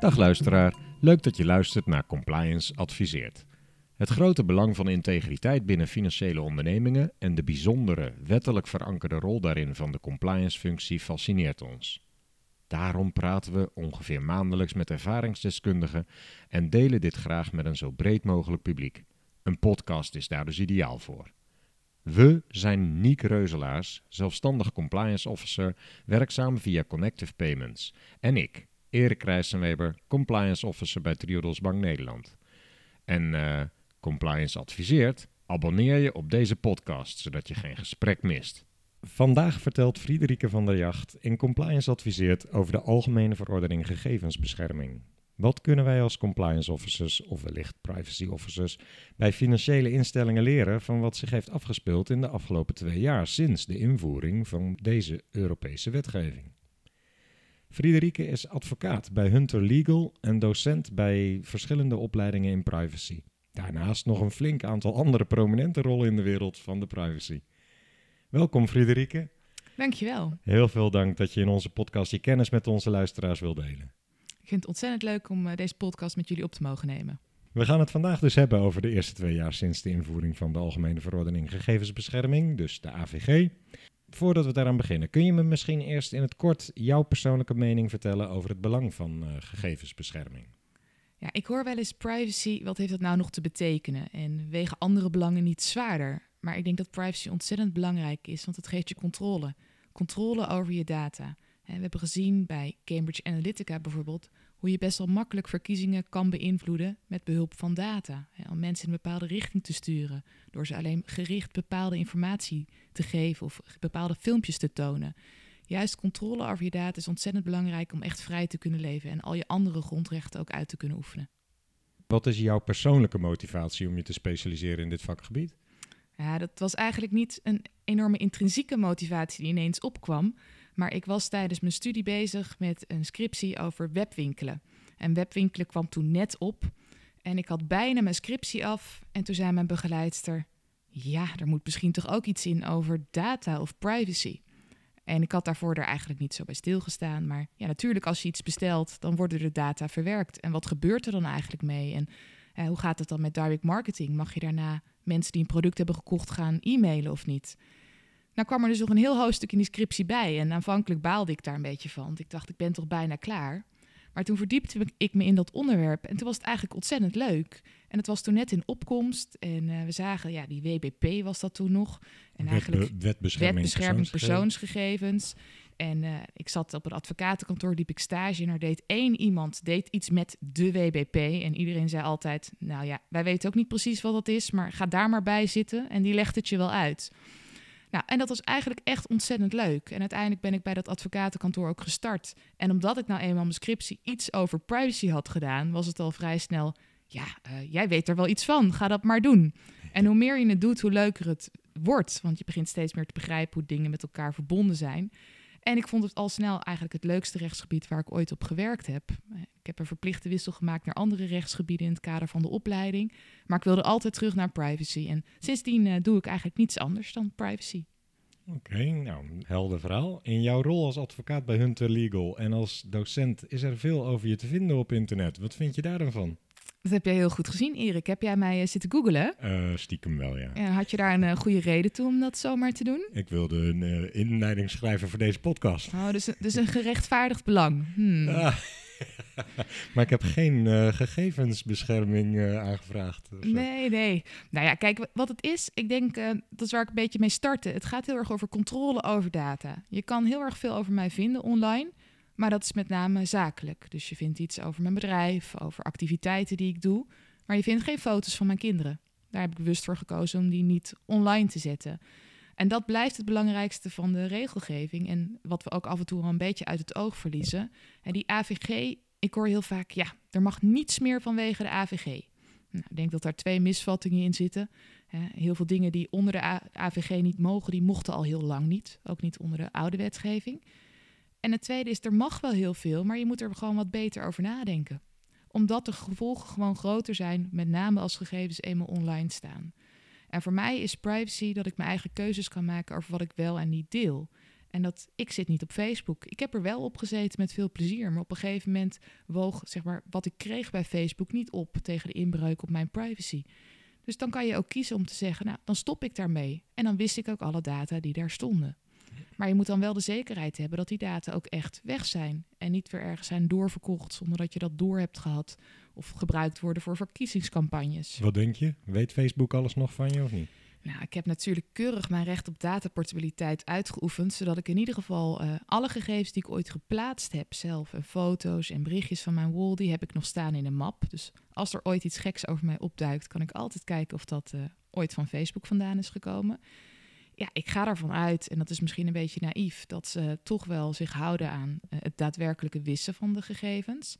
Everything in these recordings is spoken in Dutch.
Dag luisteraar, leuk dat je luistert naar Compliance Adviseert. Het grote belang van integriteit binnen financiële ondernemingen en de bijzondere, wettelijk verankerde rol daarin van de compliance-functie fascineert ons. Daarom praten we ongeveer maandelijks met ervaringsdeskundigen en delen dit graag met een zo breed mogelijk publiek. Een podcast is daar dus ideaal voor. We zijn Niek Reuzelaars, zelfstandig compliance officer, werkzaam via Connective Payments. En ik, Erik Rijssenweber, compliance officer bij Triodos Bank Nederland. En eh, compliance adviseert, abonneer je op deze podcast, zodat je geen gesprek mist. Vandaag vertelt Friederike van der Jacht in Compliance Adviseert over de Algemene Verordening Gegevensbescherming. Wat kunnen wij als compliance officers of wellicht privacy officers bij financiële instellingen leren van wat zich heeft afgespeeld in de afgelopen twee jaar sinds de invoering van deze Europese wetgeving? Friederike is advocaat bij Hunter Legal en docent bij verschillende opleidingen in privacy. Daarnaast nog een flink aantal andere prominente rollen in de wereld van de privacy. Welkom Friederike. Dankjewel. Heel veel dank dat je in onze podcast je kennis met onze luisteraars wil delen. Ik vind het ontzettend leuk om uh, deze podcast met jullie op te mogen nemen. We gaan het vandaag dus hebben over de eerste twee jaar sinds de invoering van de Algemene Verordening Gegevensbescherming, dus de AVG. Voordat we daaraan beginnen, kun je me misschien eerst in het kort jouw persoonlijke mening vertellen over het belang van uh, gegevensbescherming? Ja, ik hoor wel eens privacy, wat heeft dat nou nog te betekenen? En wegen andere belangen niet zwaarder? Maar ik denk dat privacy ontzettend belangrijk is, want het geeft je controle. Controle over je data. We hebben gezien bij Cambridge Analytica bijvoorbeeld hoe je best wel makkelijk verkiezingen kan beïnvloeden met behulp van data. Om mensen in een bepaalde richting te sturen, door ze alleen gericht bepaalde informatie te geven of bepaalde filmpjes te tonen. Juist controle over je data is ontzettend belangrijk om echt vrij te kunnen leven en al je andere grondrechten ook uit te kunnen oefenen. Wat is jouw persoonlijke motivatie om je te specialiseren in dit vakgebied? Ja, dat was eigenlijk niet een enorme intrinsieke motivatie die ineens opkwam. Maar ik was tijdens mijn studie bezig met een scriptie over webwinkelen. En webwinkelen kwam toen net op. En ik had bijna mijn scriptie af. En toen zei mijn begeleidster: Ja, er moet misschien toch ook iets in over data of privacy. En ik had daarvoor er eigenlijk niet zo bij stilgestaan. Maar ja, natuurlijk, als je iets bestelt, dan worden de data verwerkt. En wat gebeurt er dan eigenlijk mee? En eh, hoe gaat het dan met direct marketing? Mag je daarna mensen die een product hebben gekocht gaan e-mailen of niet? Nou kwam er dus nog een heel hoofdstuk in die scriptie bij. En aanvankelijk baalde ik daar een beetje van. Want ik dacht, ik ben toch bijna klaar. Maar toen verdiepte ik me in dat onderwerp. En toen was het eigenlijk ontzettend leuk. En het was toen net in opkomst. En uh, we zagen, ja, die WBP was dat toen nog. En Wet, eigenlijk wetbescherming, wetbescherming persoonsgegevens. En uh, ik zat op een advocatenkantoor, liep ik stage en er deed één iemand deed iets met de WBP. En iedereen zei altijd, nou ja, wij weten ook niet precies wat dat is, maar ga daar maar bij zitten en die legt het je wel uit. Nou, en dat was eigenlijk echt ontzettend leuk. En uiteindelijk ben ik bij dat advocatenkantoor ook gestart. En omdat ik nou eenmaal mijn scriptie iets over privacy had gedaan, was het al vrij snel, ja, uh, jij weet er wel iets van, ga dat maar doen. En hoe meer je het doet, hoe leuker het wordt. Want je begint steeds meer te begrijpen hoe dingen met elkaar verbonden zijn. En ik vond het al snel eigenlijk het leukste rechtsgebied waar ik ooit op gewerkt heb. Ik heb een verplichte wissel gemaakt naar andere rechtsgebieden in het kader van de opleiding. Maar ik wilde altijd terug naar privacy. En sindsdien uh, doe ik eigenlijk niets anders dan privacy. Oké, nou, helder verhaal. In jouw rol als advocaat bij Hunter Legal en als docent is er veel over je te vinden op internet. Wat vind je daar dan van? Dat heb jij heel goed gezien, Erik. Heb jij mij uh, zitten googelen? Uh, stiekem wel, ja. En had je daar een uh, goede reden toe om dat zomaar te doen? Ik wilde een inleiding schrijven voor deze podcast. Oh, dus, dus een gerechtvaardigd belang. Hmm. Ah. maar ik heb geen gegevensbescherming aangevraagd. Nee, nee. Nou ja, kijk, wat het is, ik denk, dat is waar ik een beetje mee startte. Het gaat heel erg over controle over data. Je kan heel erg veel over mij vinden online. Maar dat is met name zakelijk. Dus je vindt iets over mijn bedrijf, over activiteiten die ik doe. Maar je vindt geen foto's van mijn kinderen. Daar heb ik bewust voor gekozen om die niet online te zetten. En dat blijft het belangrijkste van de regelgeving. En wat we ook af en toe al een beetje uit het oog verliezen. En die AVG, ik hoor heel vaak, ja, er mag niets meer vanwege de AVG. Nou, ik denk dat daar twee misvattingen in zitten. heel veel dingen die onder de AVG niet mogen, die mochten al heel lang niet. Ook niet onder de oude wetgeving. En het tweede is, er mag wel heel veel, maar je moet er gewoon wat beter over nadenken. Omdat de gevolgen gewoon groter zijn, met name als gegevens eenmaal online staan. En voor mij is privacy dat ik mijn eigen keuzes kan maken over wat ik wel en niet deel. En dat ik zit niet op Facebook. Ik heb er wel op gezeten met veel plezier. Maar op een gegeven moment woog zeg maar, wat ik kreeg bij Facebook niet op tegen de inbreuk op mijn privacy. Dus dan kan je ook kiezen om te zeggen, nou, dan stop ik daarmee. En dan wist ik ook alle data die daar stonden. Maar je moet dan wel de zekerheid hebben dat die data ook echt weg zijn. En niet weer ergens zijn doorverkocht zonder dat je dat door hebt gehad. Of gebruikt worden voor verkiezingscampagnes. Wat denk je? Weet Facebook alles nog van je of niet? Nou, ik heb natuurlijk keurig mijn recht op dataportabiliteit uitgeoefend, zodat ik in ieder geval uh, alle gegevens die ik ooit geplaatst heb, zelf en foto's en berichtjes van mijn wall, die heb ik nog staan in een map. Dus als er ooit iets geks over mij opduikt, kan ik altijd kijken of dat uh, ooit van Facebook vandaan is gekomen. Ja, ik ga ervan uit, en dat is misschien een beetje naïef, dat ze toch wel zich houden aan uh, het daadwerkelijke wissen van de gegevens.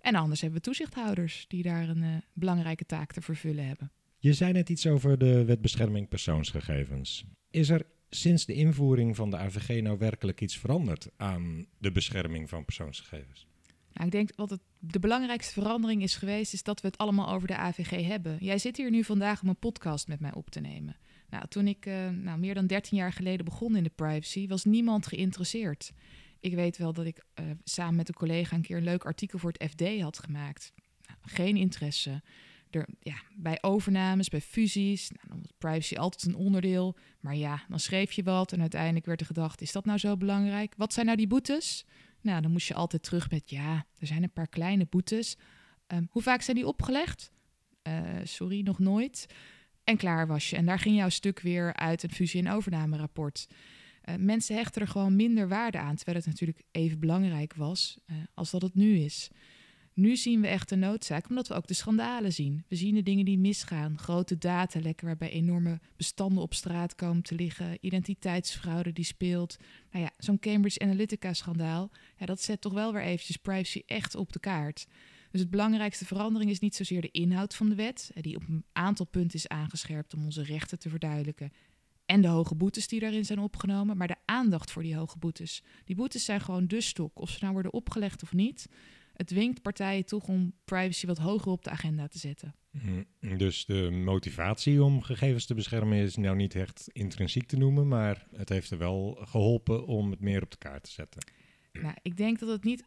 En anders hebben we toezichthouders die daar een belangrijke taak te vervullen hebben. Je zei net iets over de wet bescherming persoonsgegevens. Is er sinds de invoering van de AVG nou werkelijk iets veranderd aan de bescherming van persoonsgegevens? Nou, ik denk wat het, de belangrijkste verandering is geweest, is dat we het allemaal over de AVG hebben. Jij zit hier nu vandaag om een podcast met mij op te nemen. Nou, toen ik uh, nou, meer dan 13 jaar geleden begon in de privacy, was niemand geïnteresseerd. Ik weet wel dat ik uh, samen met een collega een keer een leuk artikel voor het FD had gemaakt. Nou, geen interesse er, ja, bij overnames, bij fusies, nou, dan privacy altijd een onderdeel. Maar ja, dan schreef je wat en uiteindelijk werd er gedacht, is dat nou zo belangrijk? Wat zijn nou die boetes? Nou, dan moest je altijd terug met, ja, er zijn een paar kleine boetes. Um, hoe vaak zijn die opgelegd? Uh, sorry, nog nooit. En klaar was je. En daar ging jouw stuk weer uit een fusie- en overnamerapport. Uh, mensen hechten er gewoon minder waarde aan, terwijl het natuurlijk even belangrijk was uh, als dat het nu is. Nu zien we echt de noodzaak, omdat we ook de schandalen zien. We zien de dingen die misgaan. Grote datalekken waarbij enorme bestanden op straat komen te liggen. Identiteitsfraude die speelt. Nou ja, zo'n Cambridge Analytica-schandaal. Ja, dat zet toch wel weer eventjes privacy echt op de kaart. Dus het belangrijkste verandering is niet zozeer de inhoud van de wet, die op een aantal punten is aangescherpt om onze rechten te verduidelijken. En de hoge boetes die daarin zijn opgenomen, maar de aandacht voor die hoge boetes. Die boetes zijn gewoon de stok, of ze nou worden opgelegd of niet het dwingt partijen toch om privacy wat hoger op de agenda te zetten. Mhm. Dus de motivatie om gegevens te beschermen is nou niet echt intrinsiek te noemen, maar het heeft er wel geholpen om het meer op de kaart te zetten. Nou, ik denk dat het niet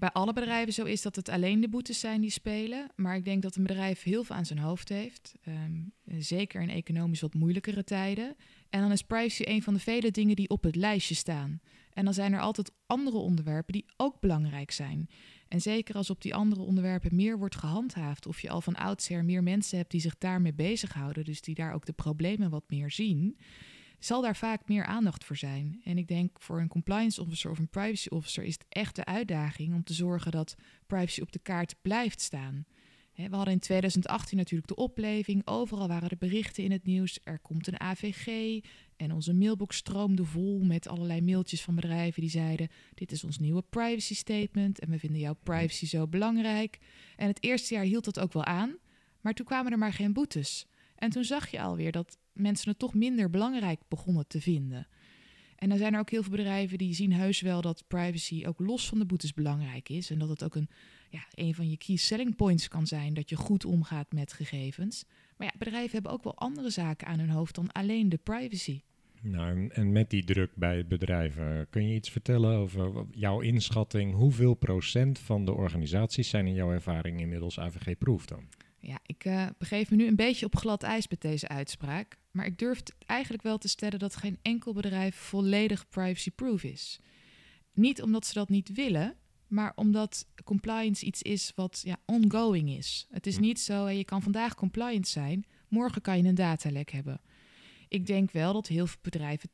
bij alle bedrijven zo is dat het alleen de boetes zijn die spelen. Maar ik denk dat een bedrijf heel veel aan zijn hoofd heeft. Um, zeker in economisch wat moeilijkere tijden. En dan is privacy een van de vele dingen die op het lijstje staan. En dan zijn er altijd andere onderwerpen die ook belangrijk zijn. En zeker als op die andere onderwerpen meer wordt gehandhaafd, of je al van oudsher meer mensen hebt die zich daarmee bezighouden, dus die daar ook de problemen wat meer zien, zal daar vaak meer aandacht voor zijn. En ik denk voor een compliance officer of een privacy officer is het echt de uitdaging om te zorgen dat privacy op de kaart blijft staan. We hadden in 2018 natuurlijk de opleving. Overal waren de berichten in het nieuws. Er komt een AVG. En onze mailbox stroomde vol met allerlei mailtjes van bedrijven die zeiden: Dit is ons nieuwe privacy statement. En we vinden jouw privacy zo belangrijk. En het eerste jaar hield dat ook wel aan. Maar toen kwamen er maar geen boetes. En toen zag je alweer dat mensen het toch minder belangrijk begonnen te vinden. En dan zijn er ook heel veel bedrijven die zien heus wel dat privacy ook los van de boetes belangrijk is. En dat het ook een, ja, een van je key selling points kan zijn dat je goed omgaat met gegevens. Maar ja, bedrijven hebben ook wel andere zaken aan hun hoofd dan alleen de privacy. Nou, en met die druk bij bedrijven, kun je iets vertellen over jouw inschatting? Hoeveel procent van de organisaties zijn in jouw ervaring inmiddels AVG-proof dan? Ja, ik uh, begeef me nu een beetje op glad ijs met deze uitspraak. Maar ik durf eigenlijk wel te stellen dat geen enkel bedrijf volledig privacy-proof is. Niet omdat ze dat niet willen, maar omdat compliance iets is wat ja, ongoing is. Het is hm. niet zo, je kan vandaag compliant zijn, morgen kan je een datalek hebben. Ik denk wel dat heel veel bedrijven 80%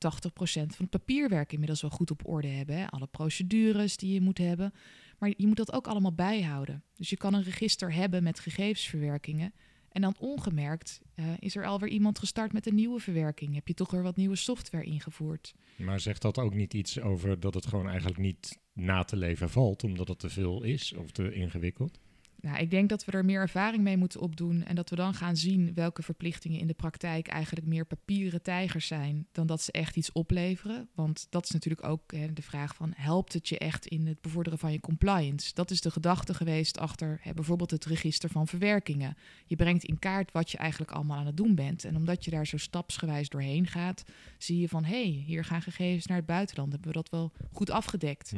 van het papierwerk inmiddels wel goed op orde hebben. Hè? Alle procedures die je moet hebben. Maar je moet dat ook allemaal bijhouden. Dus je kan een register hebben met gegevensverwerkingen. En dan ongemerkt uh, is er alweer iemand gestart met een nieuwe verwerking. Heb je toch weer wat nieuwe software ingevoerd. Maar zegt dat ook niet iets over dat het gewoon eigenlijk niet na te leven valt, omdat het te veel is of te ingewikkeld? Nou, ik denk dat we er meer ervaring mee moeten opdoen en dat we dan gaan zien welke verplichtingen in de praktijk eigenlijk meer papieren tijgers zijn dan dat ze echt iets opleveren. Want dat is natuurlijk ook hè, de vraag van helpt het je echt in het bevorderen van je compliance? Dat is de gedachte geweest achter hè, bijvoorbeeld het register van verwerkingen. Je brengt in kaart wat je eigenlijk allemaal aan het doen bent. En omdat je daar zo stapsgewijs doorheen gaat, zie je van hé, hey, hier gaan gegevens naar het buitenland. Hebben we dat wel goed afgedekt?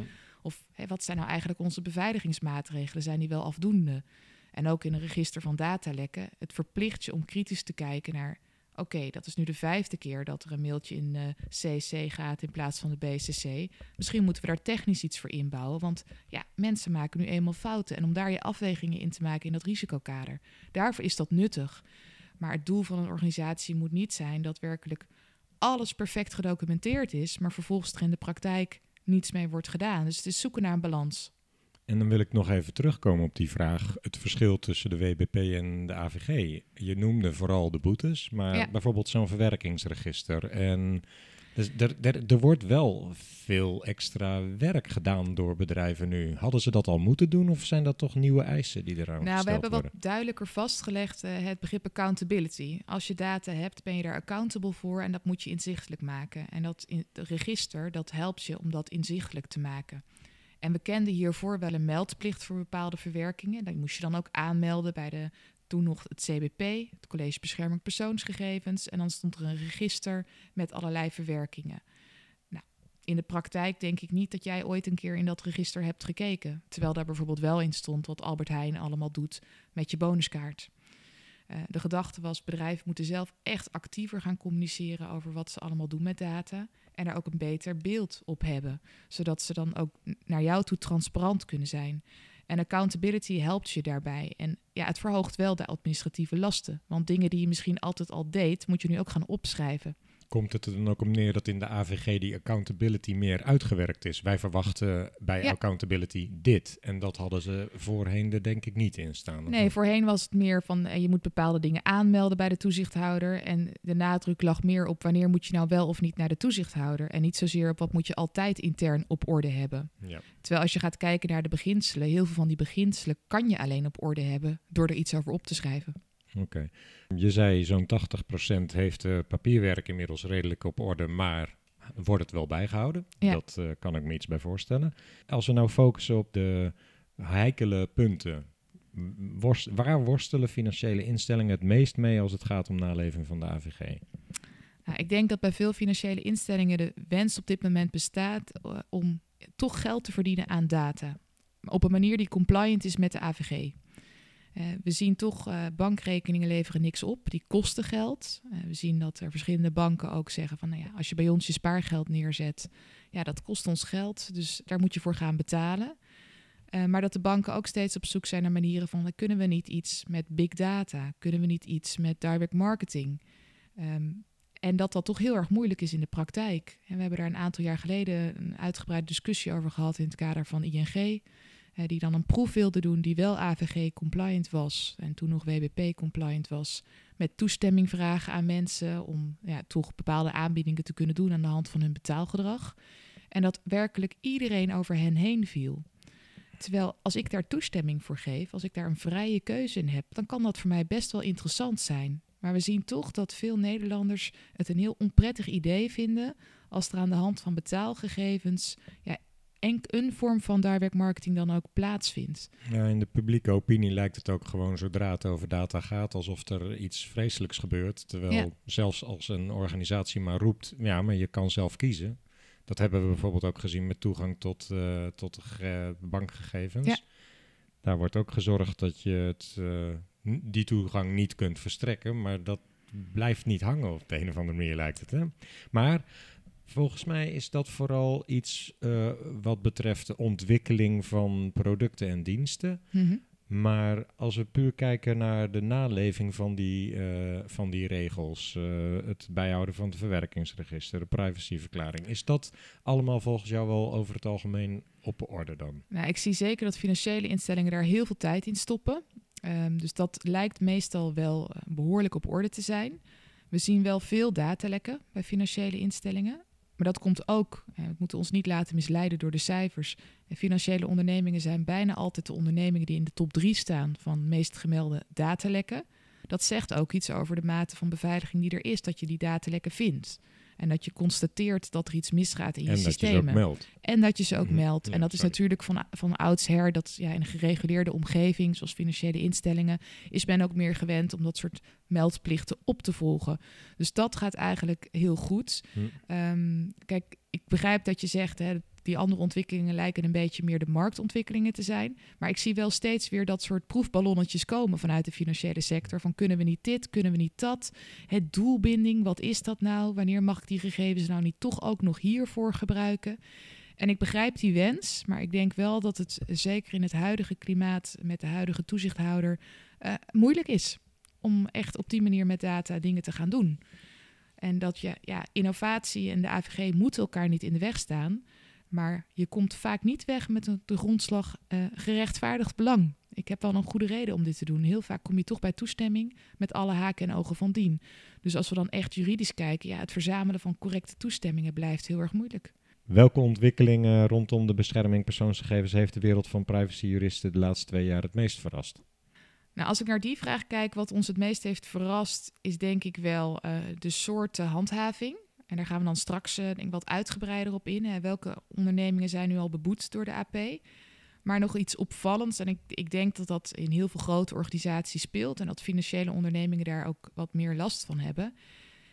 Of wat zijn nou eigenlijk onze beveiligingsmaatregelen? Zijn die wel afdoende? En ook in een register van datalekken. Het verplicht je om kritisch te kijken naar... oké, dat is nu de vijfde keer dat er een mailtje in de CC gaat in plaats van de BCC. Misschien moeten we daar technisch iets voor inbouwen. Want ja, mensen maken nu eenmaal fouten. En om daar je afwegingen in te maken in dat risicokader. Daarvoor is dat nuttig. Maar het doel van een organisatie moet niet zijn dat werkelijk alles perfect gedocumenteerd is, maar vervolgens er in de praktijk niets mee wordt gedaan. Dus het is zoeken naar een balans. En dan wil ik nog even terugkomen op die vraag, het verschil tussen de WBP en de AVG. Je noemde vooral de boetes, maar bijvoorbeeld zo'n verwerkingsregister. En dus er, er, er, wordt wel veel extra werk gedaan door bedrijven nu. Hadden ze dat al moeten doen of zijn dat toch nieuwe eisen die eraan Nou, we hebben wat duidelijker vastgelegd uh, het begrip accountability. Als je data hebt, ben je daar accountable voor en dat moet je inzichtelijk maken. En dat in, register, dat helpt je om dat inzichtelijk te maken. En we kenden hiervoor wel een meldplicht voor bepaalde verwerkingen. Dat moest je dan ook aanmelden bij de toen nog het CBP, het College Bescherming Persoonsgegevens. En dan stond er een register met allerlei verwerkingen. Nou, in de praktijk denk ik niet dat jij ooit een keer in dat register hebt gekeken. Terwijl daar bijvoorbeeld wel in stond wat Albert Heijn allemaal doet met je bonuskaart. Uh, de gedachte was, bedrijven moeten zelf echt actiever gaan communiceren over wat ze allemaal doen met data. En daar ook een beter beeld op hebben. Zodat ze dan ook naar jou toe transparant kunnen zijn. En accountability helpt je daarbij. En ja, het verhoogt wel de administratieve lasten. Want dingen die je misschien altijd al deed, moet je nu ook gaan opschrijven. Komt het er dan ook om neer dat in de AVG die accountability meer uitgewerkt is? Wij verwachten bij accountability dit. En dat hadden ze voorheen er denk ik niet in staan. Nee, voorheen was het meer van eh, je moet bepaalde dingen aanmelden bij de toezichthouder. En de nadruk lag meer op wanneer moet je nou wel of niet naar de toezichthouder. En niet zozeer op wat moet je altijd intern op orde hebben. Ja. Terwijl als je gaat kijken naar de beginselen, heel veel van die beginselen kan je alleen op orde hebben door er iets over op te schrijven. Oké. Je zei zo'n 80% heeft uh, papierwerk inmiddels redelijk op orde, maar wordt het wel bijgehouden? Ja. Dat uh, kan ik me iets bij voorstellen. Als we nou focussen op de heikele punten, worst, waar worstelen financiële instellingen het meest mee als het gaat om naleving van de AVG? Nou, ik denk dat bij veel financiële instellingen de wens op dit moment bestaat uh, om toch geld te verdienen aan data. Op een manier die compliant is met de AVG. Uh, we zien toch uh, bankrekeningen leveren niks op, die kosten geld. Uh, we zien dat er verschillende banken ook zeggen van, nou ja, als je bij ons je spaargeld neerzet, ja, dat kost ons geld, dus daar moet je voor gaan betalen. maar dat de banken ook steeds op zoek zijn naar manieren van, kunnen we niet iets met big data? Kunnen we niet iets met direct marketing? Um, en dat dat toch heel erg moeilijk is in de praktijk. En we hebben daar een aantal jaar geleden een uitgebreide discussie over gehad in het kader van ING die dan een proef wilde doen die wel AVG-compliant was en toen nog WBP-compliant was, met toestemming vragen aan mensen om ja, toch bepaalde aanbiedingen te kunnen doen aan de hand van hun betaalgedrag. En dat werkelijk iedereen over hen heen viel. Terwijl als ik daar toestemming voor geef, als ik daar een vrije keuze in heb, dan kan dat voor mij best wel interessant zijn. Maar we zien toch dat veel Nederlanders het een heel onprettig idee vinden als er aan de hand van betaalgegevens ja, en een vorm van direct marketing dan ook plaatsvindt. Ja, in de publieke opinie lijkt het ook gewoon zodra het over data gaat, alsof er iets vreselijks gebeurt. Terwijl zelfs als een organisatie maar roept, ja, maar je kan zelf kiezen. Dat hebben we bijvoorbeeld ook gezien met toegang tot, uh, tot bankgegevens. Ja. Daar wordt ook gezorgd dat je het, uh, die toegang niet kunt verstrekken, maar dat blijft niet hangen op de een of andere manier lijkt het. Hè? Maar Volgens mij is dat vooral iets uh, wat betreft de ontwikkeling van producten en diensten. Mhm. Maar als we puur kijken naar de naleving van die, uh, van die regels, uh, het bijhouden van het verwerkingsregister, de privacyverklaring, is dat allemaal volgens jou wel over het algemeen op orde dan? Nou, ik zie zeker dat financiële instellingen daar heel veel tijd in stoppen. Um, dus dat lijkt meestal wel behoorlijk op orde te zijn. We zien wel veel datalekken bij financiële instellingen. Maar dat komt ook, we moeten ons niet laten misleiden door de cijfers. financiële ondernemingen zijn bijna altijd de ondernemingen die in de top drie staan van meest gemelde datalekken. Dat zegt ook iets over de mate van beveiliging die er is, dat je die datalekken vindt. En dat je constateert dat er iets misgaat in je en systemen. Dat je ze ook meldt. En dat je ze ook Mhm. meldt. Ja, en dat is sorry. natuurlijk van, van oudsher, dat ja, in een gereguleerde omgeving, zoals financiële instellingen, is men ook meer gewend om dat soort meldplichten op te volgen. Dus dat gaat eigenlijk heel goed. Hm. Ehm, kijk, ik begrijp dat je zegt, hè, die andere ontwikkelingen lijken een beetje meer de marktontwikkelingen te zijn. Maar ik zie wel steeds weer dat soort proefballonnetjes komen vanuit de financiële sector. Van kunnen we niet dit, kunnen we niet dat? Het doelbinding, wat is dat nou? Wanneer mag ik die gegevens nou niet toch ook nog hiervoor gebruiken? En ik begrijp die wens, maar ik denk wel dat het zeker in het huidige klimaat met de huidige toezichthouder eh, moeilijk is om echt op die manier met data dingen te gaan doen. En dat je, ja, innovatie en de AVG moeten elkaar niet in de weg staan. Maar je komt vaak niet weg met een- de grondslag eh, gerechtvaardigd belang. Ik heb wel een goede reden om dit te doen. Heel vaak kom je toch bij toestemming met alle haken en ogen van dien. Dus als we dan echt juridisch kijken, ja, het verzamelen van correcte toestemmingen blijft heel erg moeilijk. Welke ontwikkelingen rondom de bescherming persoonsgegevens heeft de wereld van privacyjuristen de laatste twee jaar het meest verrast? Nou, als ik naar die vraag kijk, wat ons het meest heeft verrast, is denk ik wel eh, de soorten handhaving. En daar gaan we dan straks eh, denk ik wat uitgebreider op in. Welke ondernemingen zijn nu al beboet door de AP? Maar nog iets opvallends, en ik, ik denk dat dat in heel veel grote organisaties speelt en dat financiële ondernemingen daar ook wat meer last van hebben,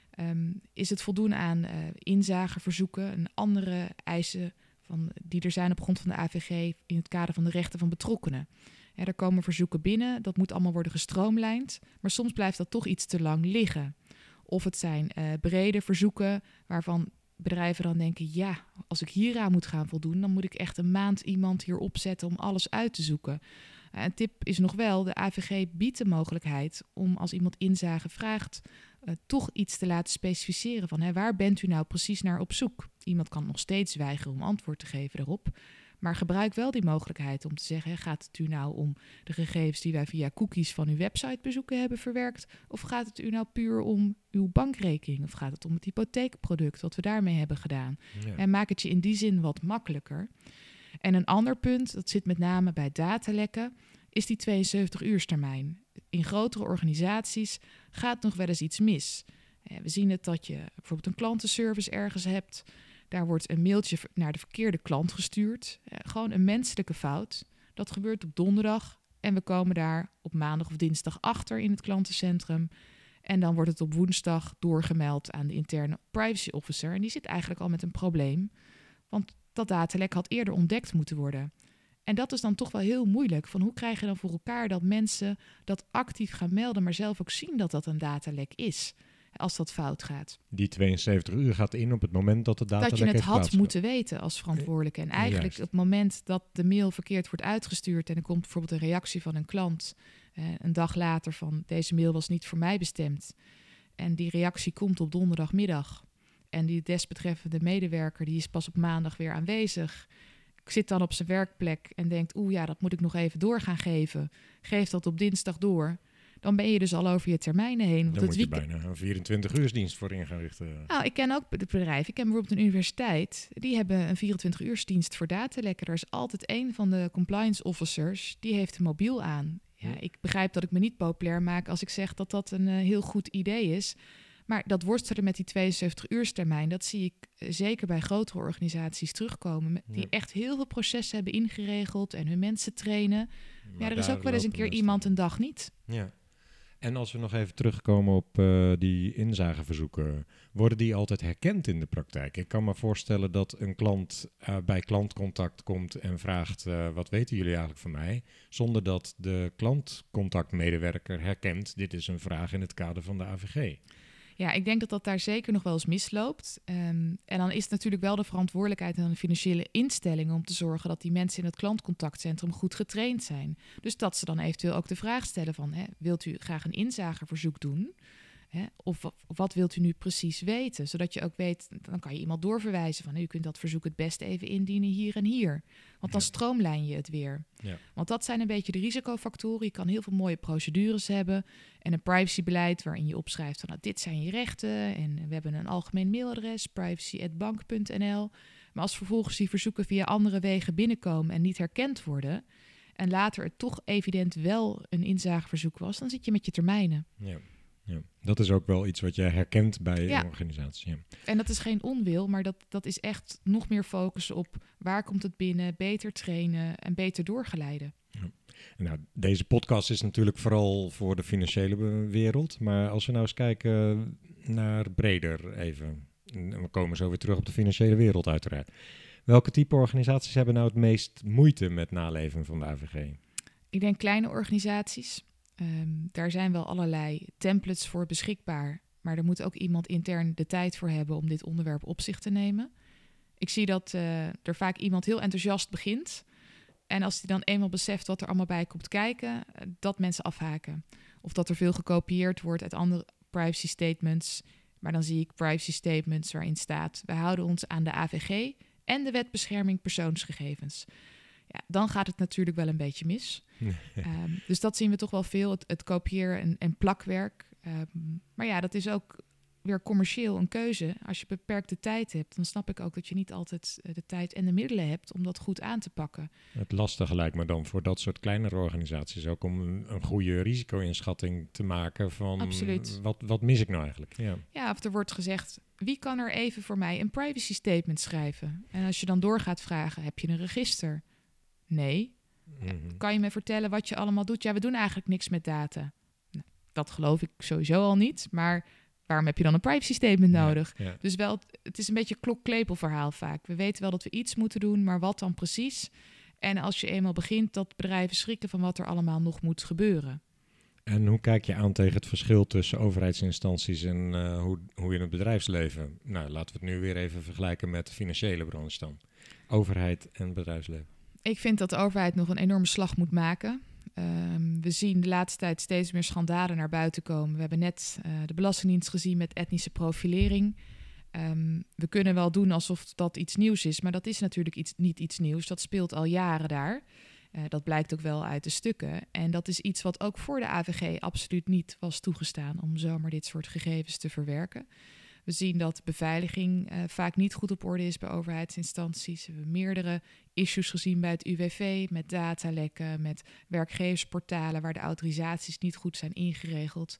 ehm, is het voldoen aan eh inzageverzoeken en andere eisen van, die er zijn op grond van de AVG in het kader van de rechten van betrokkenen. Er komen verzoeken binnen, dat moet allemaal worden gestroomlijnd, maar soms blijft dat toch iets te lang liggen. Of het zijn eh, brede verzoeken waarvan bedrijven dan denken: ja, als ik hieraan moet gaan voldoen, dan moet ik echt een maand iemand hier opzetten om alles uit te zoeken. Eh, een tip is nog wel: de AVG biedt de mogelijkheid om als iemand inzage vraagt, eh, toch iets te laten specificeren van hè, waar bent u nou precies naar op zoek? Iemand kan nog steeds weigeren om antwoord te geven daarop. Maar gebruik wel die mogelijkheid om te zeggen: hè, gaat het u nou om de gegevens die wij via cookies van uw websitebezoeken hebben verwerkt? Of gaat het u nou puur om uw bankrekening? Of gaat het om het hypotheekproduct wat we daarmee hebben gedaan? En maak het je in die zin wat makkelijker. En een ander punt, dat zit met name bij datalekken, is die 72-uurstermijn. In grotere organisaties gaat nog wel eens iets mis. Eh, We zien het dat je bijvoorbeeld een klantenservice ergens hebt. Daar wordt een mailtje naar de verkeerde klant gestuurd. Eh, Gewoon een menselijke fout. Dat gebeurt op donderdag en we komen daar op maandag of dinsdag achter in het klantencentrum. En dan wordt het op woensdag doorgemeld aan de interne privacy officer. En die zit eigenlijk al met een probleem. Want dat datalek had eerder ontdekt moeten worden. En dat is dan toch wel heel moeilijk. Van hoe krijg je dan voor elkaar dat mensen dat actief gaan melden, maar zelf ook zien dat dat een datalek is. Als dat fout gaat. Die 72 uur gaat in op het moment dat de data dat je het had moeten weten als verantwoordelijke. En eigenlijk Juist. op het moment dat de mail verkeerd wordt uitgestuurd en er komt bijvoorbeeld een reactie van een klant eh, een dag later van deze mail was niet voor mij bestemd. En die reactie komt op donderdagmiddag. En die desbetreffende medewerker die is pas op maandag weer aanwezig. Zit dan op zijn werkplek en denkt, oeh ja, dat moet ik nog even door gaan geven. Geef dat op dinsdag door. Dan ben je dus al over je termijnen heen. Want Dan het moet je bijna een 24 uursdienst voor in gaan richten. nou, ik ken ook het bedrijf. Ik ken bijvoorbeeld een universiteit. Die hebben een 24-uursdienst voor datalekken. Er is altijd een van de compliance officers die heeft een mobiel aan. Ja, ik begrijp dat ik me niet populair maak als ik zeg dat dat een eh, heel goed idee is. Maar dat worstelen met die 72-uurstermijn, dat zie ik eh, zeker bij grotere organisaties terugkomen. Die Ja. echt heel veel processen hebben ingeregeld en hun mensen trainen. Maar ja, er is ook wel eens een keer iemand een dag niet. Ja. En als we nog even terugkomen op eh, die inzageverzoeken, worden die altijd herkend in de praktijk? Ik kan me voorstellen dat een klant eh, bij klantcontact komt en vraagt: eh, wat weten jullie eigenlijk van mij? Zonder dat de klantcontactmedewerker herkent: dit is een vraag in het kader van de AVG. Ja, ik denk dat dat daar zeker nog wel eens misloopt. Ehm, en dan is het natuurlijk wel de verantwoordelijkheid aan de financiële instellingen om te zorgen dat die mensen in het klantcontactcentrum goed getraind zijn. Dus dat ze dan eventueel ook de vraag stellen van, hè, wilt u graag een inzageverzoek doen? Hè? Of, of wat wilt u nu precies weten? Zodat je ook weet, dan kan je iemand doorverwijzen van u kunt dat verzoek het beste even indienen hier en hier. Want dan Ja. stroomlijn je het weer. Ja. Want dat zijn een beetje de risicofactoren. Je kan heel veel mooie procedures hebben en een privacybeleid waarin je opschrijft van nou, dit zijn je rechten en we hebben een algemeen mailadres privacy@bank.nl. Maar als vervolgens die verzoeken via andere wegen binnenkomen en niet herkend worden en later het toch evident wel een inzageverzoek was, dan zit je met je termijnen. Ja. Ja. Dat is ook wel iets wat je herkent bij Ja. een organisatie. Ja. En dat is geen onwil, maar dat, dat is echt nog meer focussen op waar komt het binnen, beter trainen en beter doorgeleiden. Nou, deze podcast is natuurlijk vooral voor de financiële wereld. Maar als we nou eens kijken naar breder even. En we komen zo weer terug op de financiële wereld uiteraard. Welke type organisaties hebben nou het meest moeite met naleven van de AVG? Ik denk kleine organisaties. Ehm, daar zijn wel allerlei templates voor beschikbaar. Maar er moet ook iemand intern de tijd voor hebben om dit onderwerp op zich te nemen. Ik zie dat eh, er vaak iemand heel enthousiast begint. En als hij dan eenmaal beseft wat er allemaal bij komt kijken, eh, dat mensen afhaken. Of dat er veel gekopieerd wordt uit andere privacy statements. Maar dan zie ik privacy statements waarin staat: we houden ons aan de AVG en de Wet Bescherming Persoonsgegevens. Ja, dan gaat het natuurlijk wel een beetje mis. Ehm, dus dat zien we toch wel veel, het, het kopiëren en, en plakwerk. Ehm, maar ja, dat is ook weer commercieel een keuze. Als je beperkte tijd hebt, dan snap ik ook dat je niet altijd eh, de tijd en de middelen hebt om dat goed aan te pakken. Het lastige lijkt me dan voor dat soort kleinere organisaties ook om een, goede risico-inschatting te maken van Absoluut. Wat, wat mis ik nou eigenlijk? Ja. Ja, of er wordt gezegd, wie kan er even voor mij een privacy statement schrijven? En als je dan door gaat vragen, heb je een register? Nee. Mhm. Kan je me vertellen wat je allemaal doet? Ja, we doen eigenlijk niks met data. Nou, dat geloof ik sowieso al niet, maar waarom heb je dan een privacy statement nodig? ja. Dus wel, het is een beetje klok-klepel verhaal vaak. We weten wel dat we iets moeten doen, maar wat dan precies? En als je eenmaal begint, dat bedrijven schrikken van wat er allemaal nog moet gebeuren. En hoe kijk je aan tegen het verschil tussen overheidsinstanties en eh, hoe, hoe in het bedrijfsleven? Nou, laten we het nu weer even vergelijken met de financiële branche dan. Overheid en bedrijfsleven. Ik vind dat de overheid nog een enorme slag moet maken. Ehm, we zien de laatste tijd steeds meer schandalen naar buiten komen. We hebben net eh, de Belastingdienst gezien met etnische profilering. Ehm, we kunnen wel doen alsof dat iets nieuws is, maar dat is natuurlijk iets, niet iets nieuws. Dat speelt al jaren daar. Eh, dat blijkt ook wel uit de stukken. En dat is iets wat ook voor de AVG absoluut niet was toegestaan om zomaar dit soort gegevens te verwerken. We zien dat beveiliging eh, vaak niet goed op orde is bij overheidsinstanties. We hebben meerdere issues gezien bij het UWV met datalekken, met werkgeversportalen waar de autorisaties niet goed zijn ingeregeld.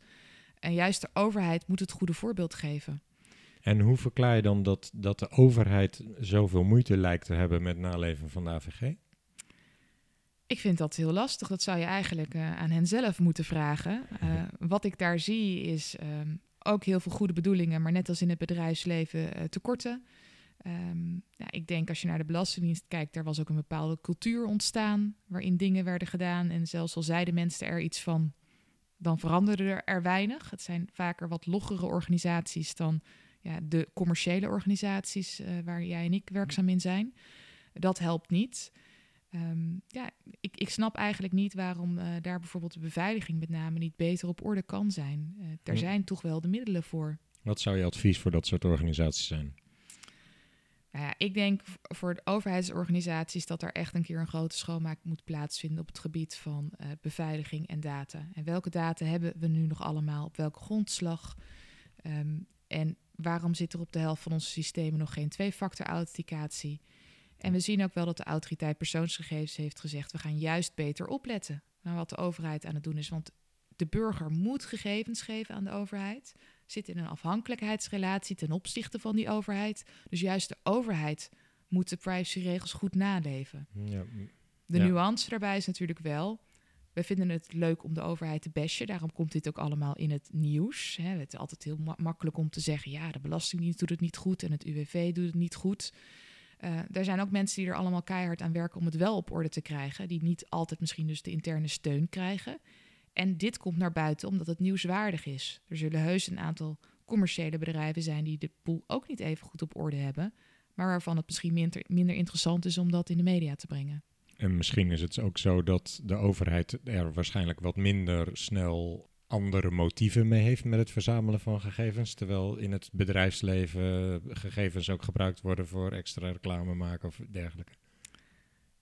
En juist de overheid moet het goede voorbeeld geven. En hoe verklaar je dan dat, dat de overheid zoveel moeite lijkt te hebben met naleven van de AVG? Ik vind dat heel lastig. Dat zou je eigenlijk eh, aan hen zelf moeten vragen. Eh, wat ik daar zie is ehm, ook heel veel goede bedoelingen, maar net als in het bedrijfsleven eh, tekorten. Ehm, ja, ik denk als je naar de Belastingdienst kijkt, daar was ook een bepaalde cultuur ontstaan waarin dingen werden gedaan. En zelfs al zeiden mensen er iets van, dan veranderde er, er weinig. Het zijn vaker wat loggere organisaties dan ja, de commerciële organisaties eh, waar jij en ik werkzaam in zijn. Dat helpt niet. Ehm, ja, ik, ik snap eigenlijk niet waarom eh, daar bijvoorbeeld de beveiliging met name niet beter op orde kan zijn. Eh daar zijn toch wel de middelen voor. Wat zou je advies voor dat soort organisaties zijn? Nou ja, ik denk voor de overheidsorganisaties dat er echt een keer een grote schoonmaak moet plaatsvinden op het gebied van eh, beveiliging en data. En welke data hebben we nu nog allemaal? Op welke grondslag? Ehm, en waarom zit er op de helft van onze systemen nog geen twee-factor authenticatie? En we zien ook wel dat de autoriteit persoonsgegevens heeft gezegd: we gaan juist beter opletten naar wat de overheid aan het doen is. Want de burger moet gegevens geven aan de overheid, zit in een afhankelijkheidsrelatie ten opzichte van die overheid. Dus juist de overheid moet de privacyregels goed naleven. Ja, De Ja. nuance daarbij is natuurlijk wel. We vinden het leuk om de overheid te bashen. Daarom komt dit ook allemaal in het nieuws. Hè. Het is altijd heel ma- makkelijk om te zeggen: ja, de Belastingdienst doet het niet goed en het UWV doet het niet goed. Eh, er zijn ook mensen die er allemaal keihard aan werken om het wel op orde te krijgen, die niet altijd misschien dus de interne steun krijgen. En dit komt naar buiten omdat het nieuwswaardig is. Er zullen heus een aantal commerciële bedrijven zijn die de pool ook niet even goed op orde hebben, maar waarvan het misschien minder, minder interessant is om dat in de media te brengen. En misschien is het ook zo dat de overheid er waarschijnlijk wat minder snel andere motieven mee heeft met het verzamelen van gegevens. Terwijl in het bedrijfsleven gegevens ook gebruikt worden voor extra reclame maken of dergelijke.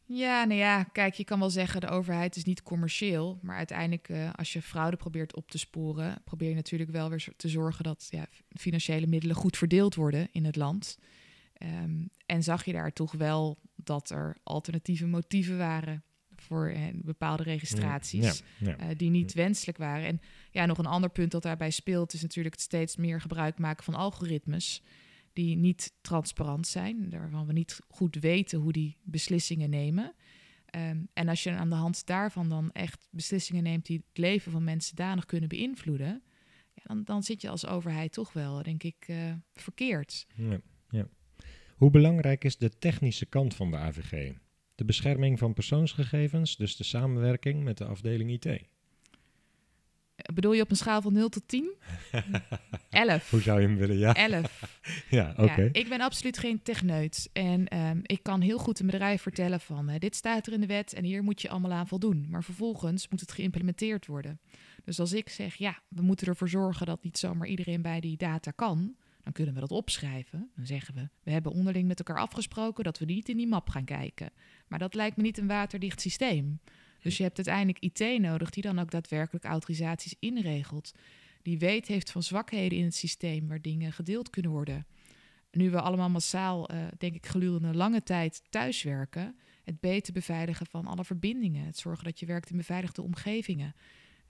Ja, nou ja, kijk, je kan wel zeggen de overheid is niet commercieel. Maar uiteindelijk, uh, als je fraude probeert op te sporen, probeer je natuurlijk wel weer te zorgen dat ja, financiële middelen goed verdeeld worden in het land. Um, en zag je daar toch wel dat er alternatieve motieven waren voor eh, bepaalde registraties ja, Uh, die niet wenselijk waren. En ja, nog een ander punt dat daarbij speelt is natuurlijk het steeds meer gebruik maken van algoritmes die niet transparant zijn, waarvan we niet goed weten hoe die beslissingen nemen. Um, en als je aan de hand daarvan dan echt beslissingen neemt die het leven van mensen danig kunnen beïnvloeden, ja, dan, dan zit je als overheid toch wel, denk ik, uh, verkeerd. Ja, ja. Hoe belangrijk is de technische kant van de AVG? De bescherming van persoonsgegevens, dus de samenwerking met de afdeling IT. Bedoel je op een schaal van 0 tot 10? 11. Hoe zou je hem willen? Ja. 11. ja, oké. Ja, ik ben absoluut geen techneut. En um, ik kan heel goed een bedrijf vertellen van... Uh, dit staat er in de wet en hier moet je allemaal aan voldoen. Maar vervolgens moet het geïmplementeerd worden. Dus als ik zeg, ja, we moeten ervoor zorgen... dat niet zomaar iedereen bij die data kan... dan kunnen we dat opschrijven. Dan zeggen we, we hebben onderling met elkaar afgesproken... dat we niet in die map gaan kijken. Maar dat lijkt me niet een waterdicht systeem... Dus je hebt uiteindelijk IT nodig die dan ook daadwerkelijk autorisaties inregelt. Die weet heeft van zwakheden in het systeem waar dingen gedeeld kunnen worden. Nu we allemaal massaal, uh, denk ik, gedurende lange tijd thuiswerken, het beter beveiligen van alle verbindingen. Het zorgen dat je werkt in beveiligde omgevingen.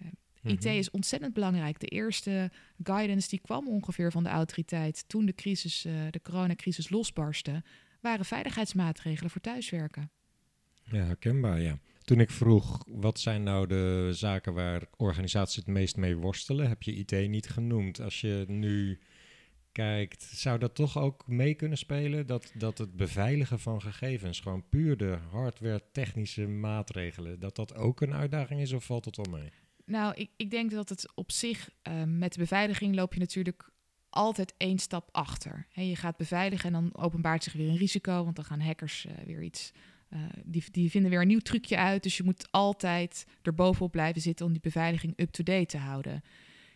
Uh, eh, IT mhm. is ontzettend belangrijk. De eerste guidance die kwam ongeveer van de autoriteit toen de, crisis, uh, de coronacrisis losbarstte, waren veiligheidsmaatregelen voor thuiswerken. Ja, herkenbaar, ja. Toen ik vroeg, wat zijn nou de zaken waar organisaties het meest mee worstelen, heb je IT niet genoemd. Als je nu kijkt, zou dat toch ook mee kunnen spelen? Dat, dat het beveiligen van gegevens, gewoon puur de hardware-technische maatregelen, dat dat ook een uitdaging is of valt het al mee? Nou, ik, ik denk dat het op zich, uh, met de beveiliging loop je natuurlijk altijd één stap achter. Je gaat beveiligen en dan openbaart zich weer een risico, want dan gaan hackers uh, weer iets uh, die, die vinden weer een nieuw trucje uit. Dus je moet altijd erbovenop blijven zitten om die beveiliging up-to-date te houden.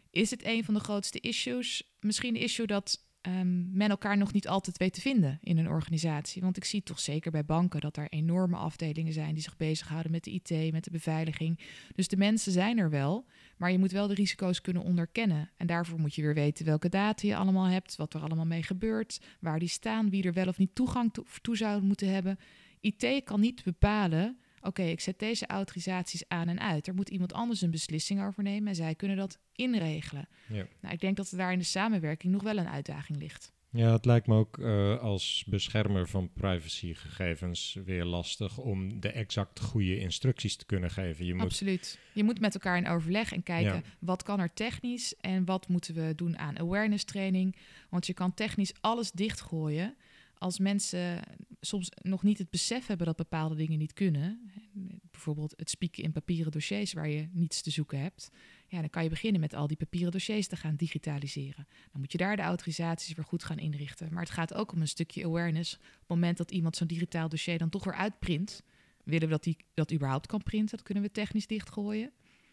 Is het een van de grootste issues? Misschien een issue dat um, men elkaar nog niet altijd weet te vinden in een organisatie. Want ik zie toch zeker bij banken dat er enorme afdelingen zijn die zich bezighouden met de IT, met de beveiliging. Dus de mensen zijn er wel, maar je moet wel de risico's kunnen onderkennen. En daarvoor moet je weer weten welke data je allemaal hebt, wat er allemaal mee gebeurt, waar die staan, wie er wel of niet toegang toe, toe zou moeten hebben. IT kan niet bepalen, oké, ik zet deze autorisaties aan en uit. Er moet iemand anders een beslissing over nemen en zij kunnen dat inregelen. Ja. Nou, ik denk dat er daar in de samenwerking nog wel een uitdaging ligt. Ja, het lijkt me ook uh, als beschermer van privacygegevens weer lastig om de exact goede instructies te kunnen geven. Je moet... Absoluut. Je moet met elkaar in overleg en kijken wat kan er technisch en wat moeten we doen aan awareness training. Want je kan technisch alles dichtgooien als mensen soms nog niet het besef hebben dat bepaalde dingen niet kunnen, bijvoorbeeld het spieken in papieren dossiers waar je niets te zoeken hebt, ja, dan kan je beginnen met al die papieren dossiers te gaan digitaliseren. Dan moet je daar de autorisaties weer goed gaan inrichten. Maar het gaat ook om een stukje awareness. Op het moment dat iemand zo'n digitaal dossier dan toch weer uitprint, willen we dat hij dat überhaupt kan printen. Dat kunnen we technisch dichtgooien.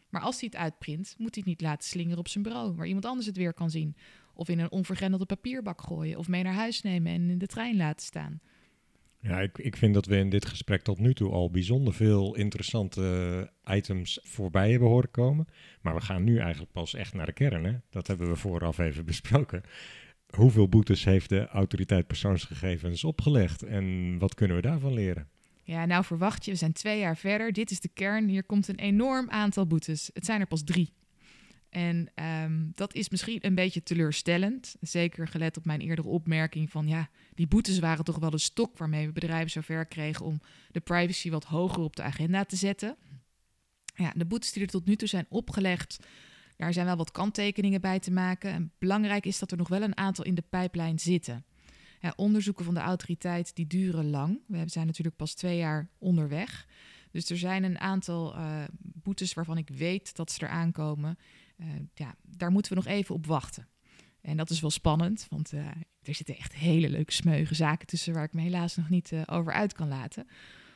Maar als hij het uitprint, moet hij het niet laten slingeren op zijn bureau, waar iemand anders het weer kan zien. Of in een onvergrendelde papierbak gooien. Of mee naar huis nemen en in de trein laten staan. Ja, ik, ik vind dat we in dit gesprek tot nu toe al bijzonder veel interessante items voorbij hebben horen komen. Maar we gaan nu eigenlijk pas echt naar de kern. Hè? Dat hebben we vooraf even besproken. Hoeveel boetes heeft de autoriteit persoonsgegevens opgelegd en wat kunnen we daarvan leren? Ja, nou verwacht je, we zijn twee jaar verder. Dit is de kern. Hier komt een enorm aantal boetes. Het zijn er pas drie. En um, dat is misschien een beetje teleurstellend. Zeker gelet op mijn eerdere opmerking van ja, die boetes waren toch wel een stok waarmee we bedrijven zover kregen om de privacy wat hoger op de agenda te zetten. Ja, de boetes die er tot nu toe zijn opgelegd, daar zijn wel wat kanttekeningen bij te maken. En belangrijk is dat er nog wel een aantal in de pijplijn zitten. Ja, onderzoeken van de autoriteit die duren lang. We zijn natuurlijk pas twee jaar onderweg. Dus er zijn een aantal uh, boetes waarvan ik weet dat ze eraan komen. Uh, ja, daar moeten we nog even op wachten. En dat is wel spannend, want uh, er zitten echt hele leuke smeuige zaken tussen waar ik me helaas nog niet over uit kan laten.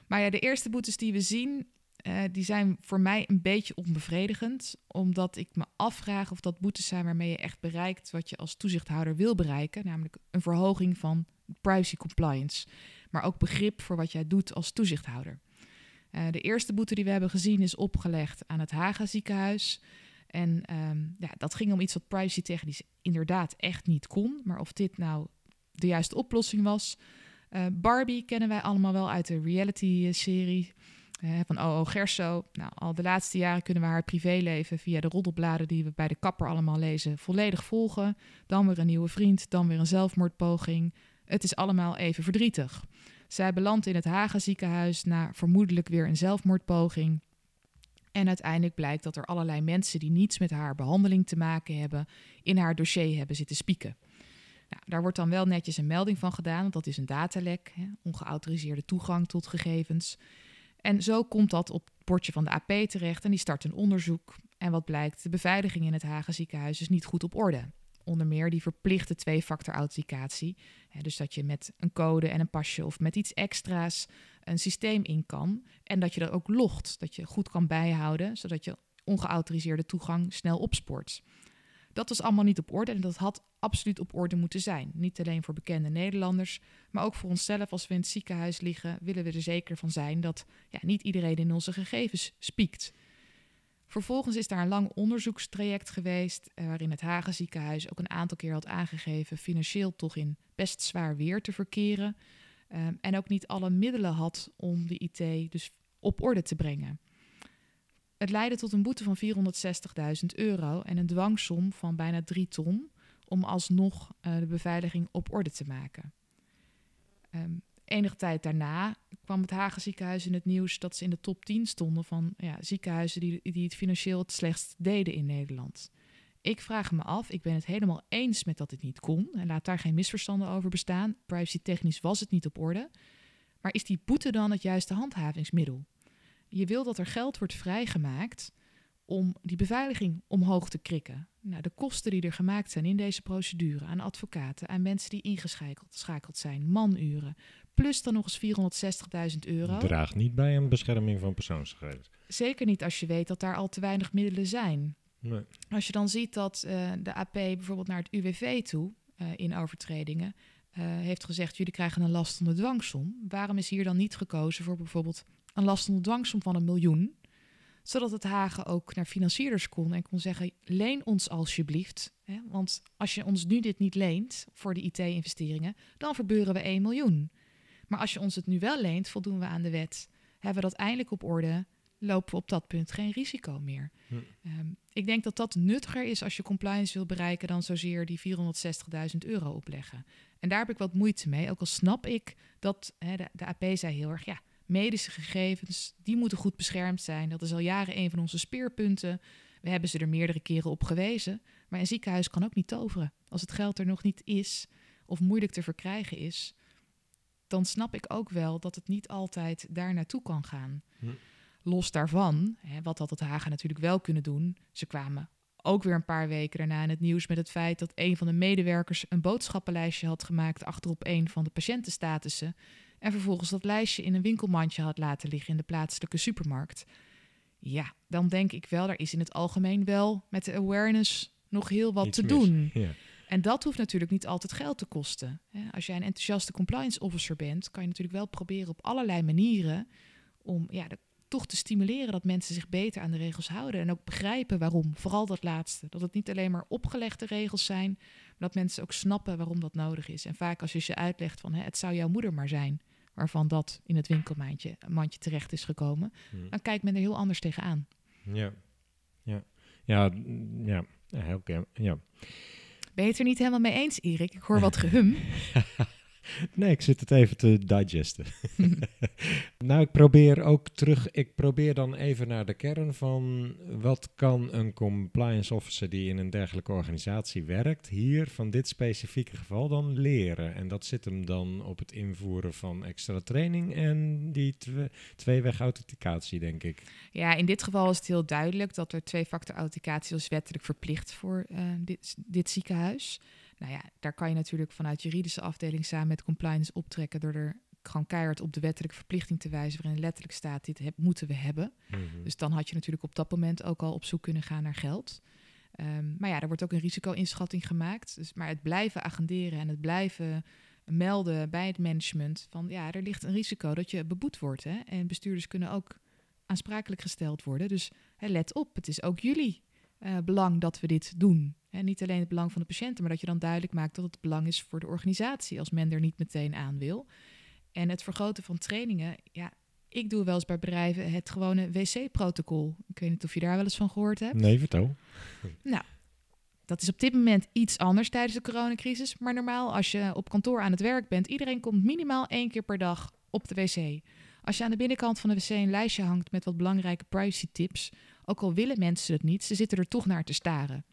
Maar ja, de eerste boetes die we zien, eh, die zijn voor mij een beetje onbevredigend, omdat ik me afvraag of dat boetes zijn waarmee je echt bereikt wat je als toezichthouder wil bereiken, namelijk een verhoging van privacy compliance, maar ook begrip voor wat jij doet als toezichthouder. De eerste boete die we hebben gezien is opgelegd aan het Haga ziekenhuis. En ehm, ja, dat ging om iets wat privacy technisch inderdaad echt niet kon. Maar of dit nou de juiste oplossing was. Uh, Barbie kennen wij allemaal wel uit de reality-serie uh, van O.O. Gerso. Nou, al de laatste jaren kunnen we haar privéleven via de roddelbladen die we bij de kapper allemaal lezen volledig volgen. Dan weer een nieuwe vriend, dan weer een zelfmoordpoging. Het is allemaal even verdrietig. Zij belandt in het Haga ziekenhuis na vermoedelijk weer een zelfmoordpoging. En uiteindelijk blijkt dat er allerlei mensen die niets met haar behandeling te maken hebben, in haar dossier hebben zitten spieken. Nou, daar wordt dan wel netjes een melding van gedaan, want dat is een datalek, hè, ongeautoriseerde toegang tot gegevens. En zo komt dat op het bordje van de AP terecht en die start een onderzoek. En wat blijkt, de beveiliging in het Hagen ziekenhuis is niet goed op orde. Onder meer die verplichte twee-factor authenticatie. Dus dat je met een code en een pasje of met iets extra's een systeem in kan. En dat je dat ook logt, dat je goed kan bijhouden, zodat je ongeautoriseerde toegang snel opspoort. Dat was allemaal niet op orde en dat had absoluut op orde moeten zijn. Niet alleen voor bekende Nederlanders, maar ook voor onszelf als we in het ziekenhuis liggen, willen we er zeker van zijn dat ja, niet iedereen in onze gegevens spiekt. Vervolgens is daar een lang onderzoekstraject geweest, eh, waarin het Hagen ziekenhuis ook een aantal keer had aangegeven financieel toch in best zwaar weer te verkeren. Um, en ook niet alle middelen had om de IT dus op orde te brengen. Het leidde tot een boete van 460.000 euro en een dwangsom van bijna 3 ton om alsnog uh, de beveiliging op orde te maken. Um, enige tijd daarna kwam het Hagen ziekenhuis in het nieuws dat ze in de top 10 stonden van ja, ziekenhuizen die, die het financieel het slechtst deden in Nederland. Ik vraag me af, ik ben het helemaal eens met dat het niet kon en laat daar geen misverstanden over bestaan. Privacy technisch was het niet op orde. Maar is die boete dan het juiste handhavingsmiddel? Je wil dat er geld wordt vrijgemaakt om die beveiliging omhoog te krikken. Nou, de kosten die er gemaakt zijn in deze procedure aan advocaten, aan mensen die ingeschakeld zijn, manuren, plus dan nog eens 460.000 euro. Draagt niet bij een bescherming van persoonsgegevens. Zeker niet als je weet dat daar al te weinig middelen zijn. Nee. Als je dan ziet dat uh, de AP bijvoorbeeld naar het UWV toe uh, in overtredingen uh, heeft gezegd: jullie krijgen een last onder dwangsom. Waarom is hier dan niet gekozen voor bijvoorbeeld een last onder dwangsom van een miljoen? Zodat het Hagen ook naar financierders kon en kon zeggen: leen ons alsjeblieft. Hè? Want als je ons nu dit niet leent voor de IT-investeringen, dan verbeuren we 1 miljoen. Maar als je ons het nu wel leent, voldoen we aan de wet. Hebben we dat eindelijk op orde? Lopen we op dat punt geen risico meer. Hm. Um, ik denk dat dat nuttiger is als je compliance wil bereiken dan zozeer die 460.000 euro opleggen. En daar heb ik wat moeite mee. Ook al snap ik dat hè, de, de AP zei heel erg, ja, medische gegevens, die moeten goed beschermd zijn. Dat is al jaren een van onze speerpunten. We hebben ze er meerdere keren op gewezen. Maar een ziekenhuis kan ook niet toveren. Als het geld er nog niet is of moeilijk te verkrijgen is, dan snap ik ook wel dat het niet altijd daar naartoe kan gaan. Hm. Los daarvan, hè, wat had het Hagen natuurlijk wel kunnen doen, ze kwamen ook weer een paar weken daarna in het nieuws met het feit dat een van de medewerkers een boodschappenlijstje had gemaakt achterop een van de patiëntenstatussen en vervolgens dat lijstje in een winkelmandje had laten liggen in de plaatselijke supermarkt. Ja, dan denk ik wel, er is in het algemeen wel met de awareness nog heel wat te doen. Ja. En dat hoeft natuurlijk niet altijd geld te kosten. Als jij een enthousiaste compliance officer bent, kan je natuurlijk wel proberen op allerlei manieren om ja, de, toch te stimuleren dat mensen zich beter aan de regels houden en ook begrijpen waarom. Vooral dat laatste. Dat het niet alleen maar opgelegde regels zijn, maar dat mensen ook snappen waarom dat nodig is. En vaak als je ze uitlegt van hè, het zou jouw moeder maar zijn, waarvan dat in het winkelmandje mandje terecht is gekomen, hmm. dan kijkt men er heel anders tegenaan. Ja, ja, ja, ja, ja. ja. Ben je het er niet helemaal mee eens, Erik? Ik hoor wat gehum. Nee, ik zit het even te digesten. nou, ik probeer ook terug. Ik probeer dan even naar de kern van wat kan een compliance officer die in een dergelijke organisatie werkt, hier van dit specifieke geval dan leren. En dat zit hem dan op het invoeren van extra training en die twe tweeweg authenticatie, denk ik. Ja, in dit geval is het heel duidelijk dat er twee-factor authenticatie is wettelijk verplicht voor uh, dit, dit ziekenhuis. Nou ja, daar kan je natuurlijk vanuit juridische afdeling samen met compliance optrekken door er gewoon keihard op de wettelijke verplichting te wijzen, waarin letterlijk staat: dit heb, moeten we hebben. Mhm. Dus dan had je natuurlijk op dat moment ook al op zoek kunnen gaan naar geld. Ehm, maar ja, er wordt ook een risico-inschatting gemaakt. Dus, maar het blijven agenderen en het blijven melden bij het management van ja, er ligt een risico dat je beboet wordt. Hè? En bestuurders kunnen ook aansprakelijk gesteld worden. Dus hè, let op, het is ook jullie eh, belang dat we dit doen. En niet alleen het belang van de patiënten, maar dat je dan duidelijk maakt dat het belang is voor de organisatie als men er niet meteen aan wil. En het vergroten van trainingen, ja, ik doe wel eens bij bedrijven het gewone wc-protocol. Ik weet niet of je daar wel eens van gehoord hebt. Nee, vertel. Dat is op dit moment iets anders tijdens de coronacrisis. Maar normaal, als je op kantoor aan het werk bent, iedereen komt minimaal één keer per dag op de wc. Als je aan de binnenkant van de wc een lijstje hangt met wat belangrijke privacy tips, ook al willen mensen het niet, ze zitten er toch naar te staren.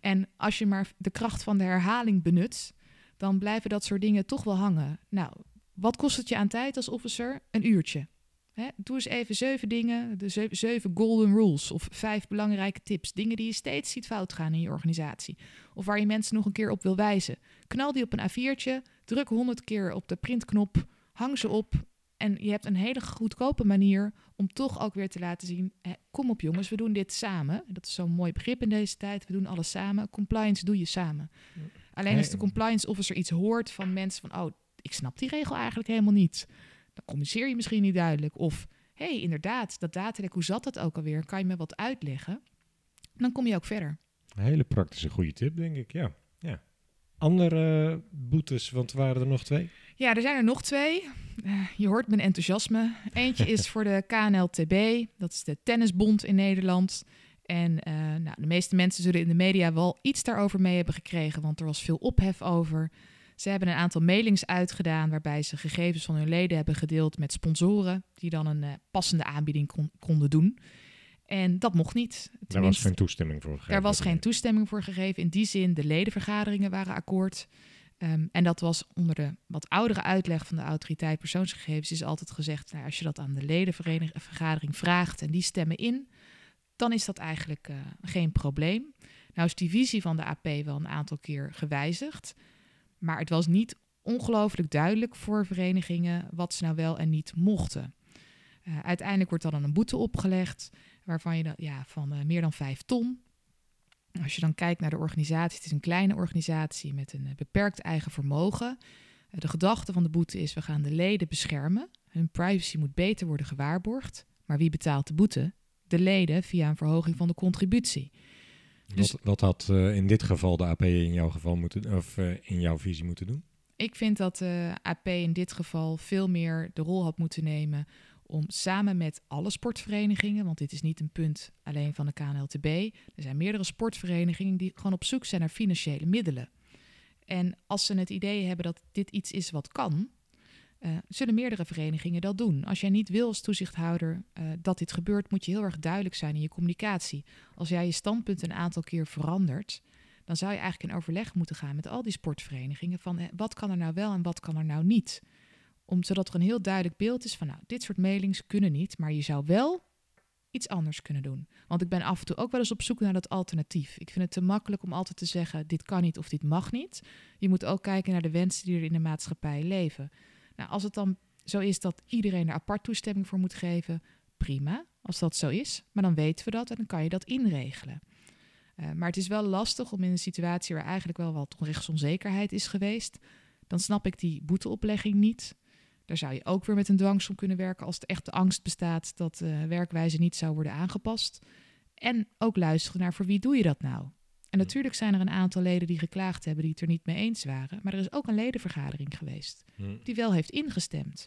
En als je maar de kracht van de herhaling benut, dan blijven dat soort dingen toch wel hangen. Nou, wat kost het je aan tijd als officer? Een uurtje. Hè, doe eens even zeven dingen, de zeven, zeven golden rules of vijf belangrijke tips. Dingen die je steeds ziet fout gaan in je organisatie. Of waar je mensen nog een keer op wil wijzen. Knal die op een A4'tje, druk honderd keer op de printknop, hang ze op. En je hebt een hele goedkope manier om toch ook weer te laten zien... Hè, kom op jongens, we doen dit samen. Dat is zo'n mooi begrip in deze tijd. We doen alles samen. Compliance doe je samen. Alleen als de compliance officer iets hoort van mensen van... oh, ik snap die regel eigenlijk helemaal niet. Dan communiceer je misschien niet duidelijk. Of, hé, hey, inderdaad, dat datalek, hoe zat dat ook alweer? Kan je me wat uitleggen? Dan kom je ook verder. Een hele praktische goede tip, denk ik. Ja. ja. Andere boetes, want waren er nog twee. Ja, er zijn er nog twee. Eh, je hoort mijn enthousiasme. Eentje is voor de KNLTB. Dat is de tennisbond in Nederland. En eh, nou, de meeste mensen zullen in de media wel iets daarover mee hebben gekregen, want er was veel ophef over. Ze hebben een aantal mailings uitgedaan waarbij ze gegevens van hun leden hebben gedeeld met sponsoren, die dan een eh, passende aanbieding kon- konden doen. En dat mocht niet. Daar was geen toestemming voor gegeven. daar was geen toestemming voor gegeven. In die zin, de ledenvergaderingen waren akkoord. Ehm, en dat was onder de wat oudere uitleg van de autoriteit persoonsgegevens is altijd gezegd, nou, als je dat aan de ledenvergadering vraagt en die stemmen in, dan is dat eigenlijk eh, geen probleem. Nou is die visie van de AP wel een aantal keer gewijzigd, maar het was niet ongelooflijk duidelijk voor verenigingen wat ze nou wel en niet mochten. Eh, uiteindelijk wordt dan een boete opgelegd, waarvan je dan, ja, van eh, meer dan vijf ton. Als je dan kijkt naar de organisatie, het is een kleine organisatie met een eh, beperkt eigen vermogen. Eh, de gedachte van de boete is, we gaan de leden beschermen. Hun privacy moet beter worden gewaarborgd. Maar wie betaalt de boete? De leden via een verhoging van de contributie. Dus- Wat, wat had eh, in dit geval de AP in jouw geval moeten, of in jouw visie moeten doen? Ik vind dat de AP in dit geval veel meer de rol had moeten nemen om samen met alle sportverenigingen, want dit is niet een punt alleen van de KNLTB, er zijn meerdere sportverenigingen die gewoon op zoek zijn naar financiële middelen. En als ze het idee hebben dat dit iets is wat kan, eh, zullen meerdere verenigingen dat doen. Als jij niet wil als toezichthouder eh, dat dit gebeurt, moet je heel erg duidelijk zijn in je communicatie. Als jij je standpunt een aantal keer verandert, dan zou je eigenlijk in overleg moeten gaan met al die sportverenigingen van eh, wat kan er nou wel en wat kan er nou niet. Om, zodat er een heel duidelijk beeld is van nou, dit soort mailings kunnen niet, maar je zou wel iets anders kunnen doen. Want ik ben af en toe ook wel eens op zoek naar dat alternatief. Ik vind het te makkelijk om altijd te zeggen dit kan niet of dit mag niet. Je moet ook kijken naar de wensen die er in de maatschappij leven. Nou, als het dan zo is dat iedereen er apart toestemming voor moet geven, prima, als dat zo is. Maar dan weten we dat en dan kan je dat inregelen. Uh, maar het is wel lastig om in een situatie waar eigenlijk wel wat rechtsonzekerheid is geweest, dan snap ik die boeteoplegging niet. Daar zou je ook weer met een dwangsom kunnen werken als er echt de angst bestaat dat de werkwijze niet zou worden aangepast. En ook luisteren naar voor wie doe je dat nou? En natuurlijk zijn er een aantal leden die geklaagd hebben die het er niet mee eens waren. Maar er is ook een ledenvergadering geweest die wel heeft ingestemd.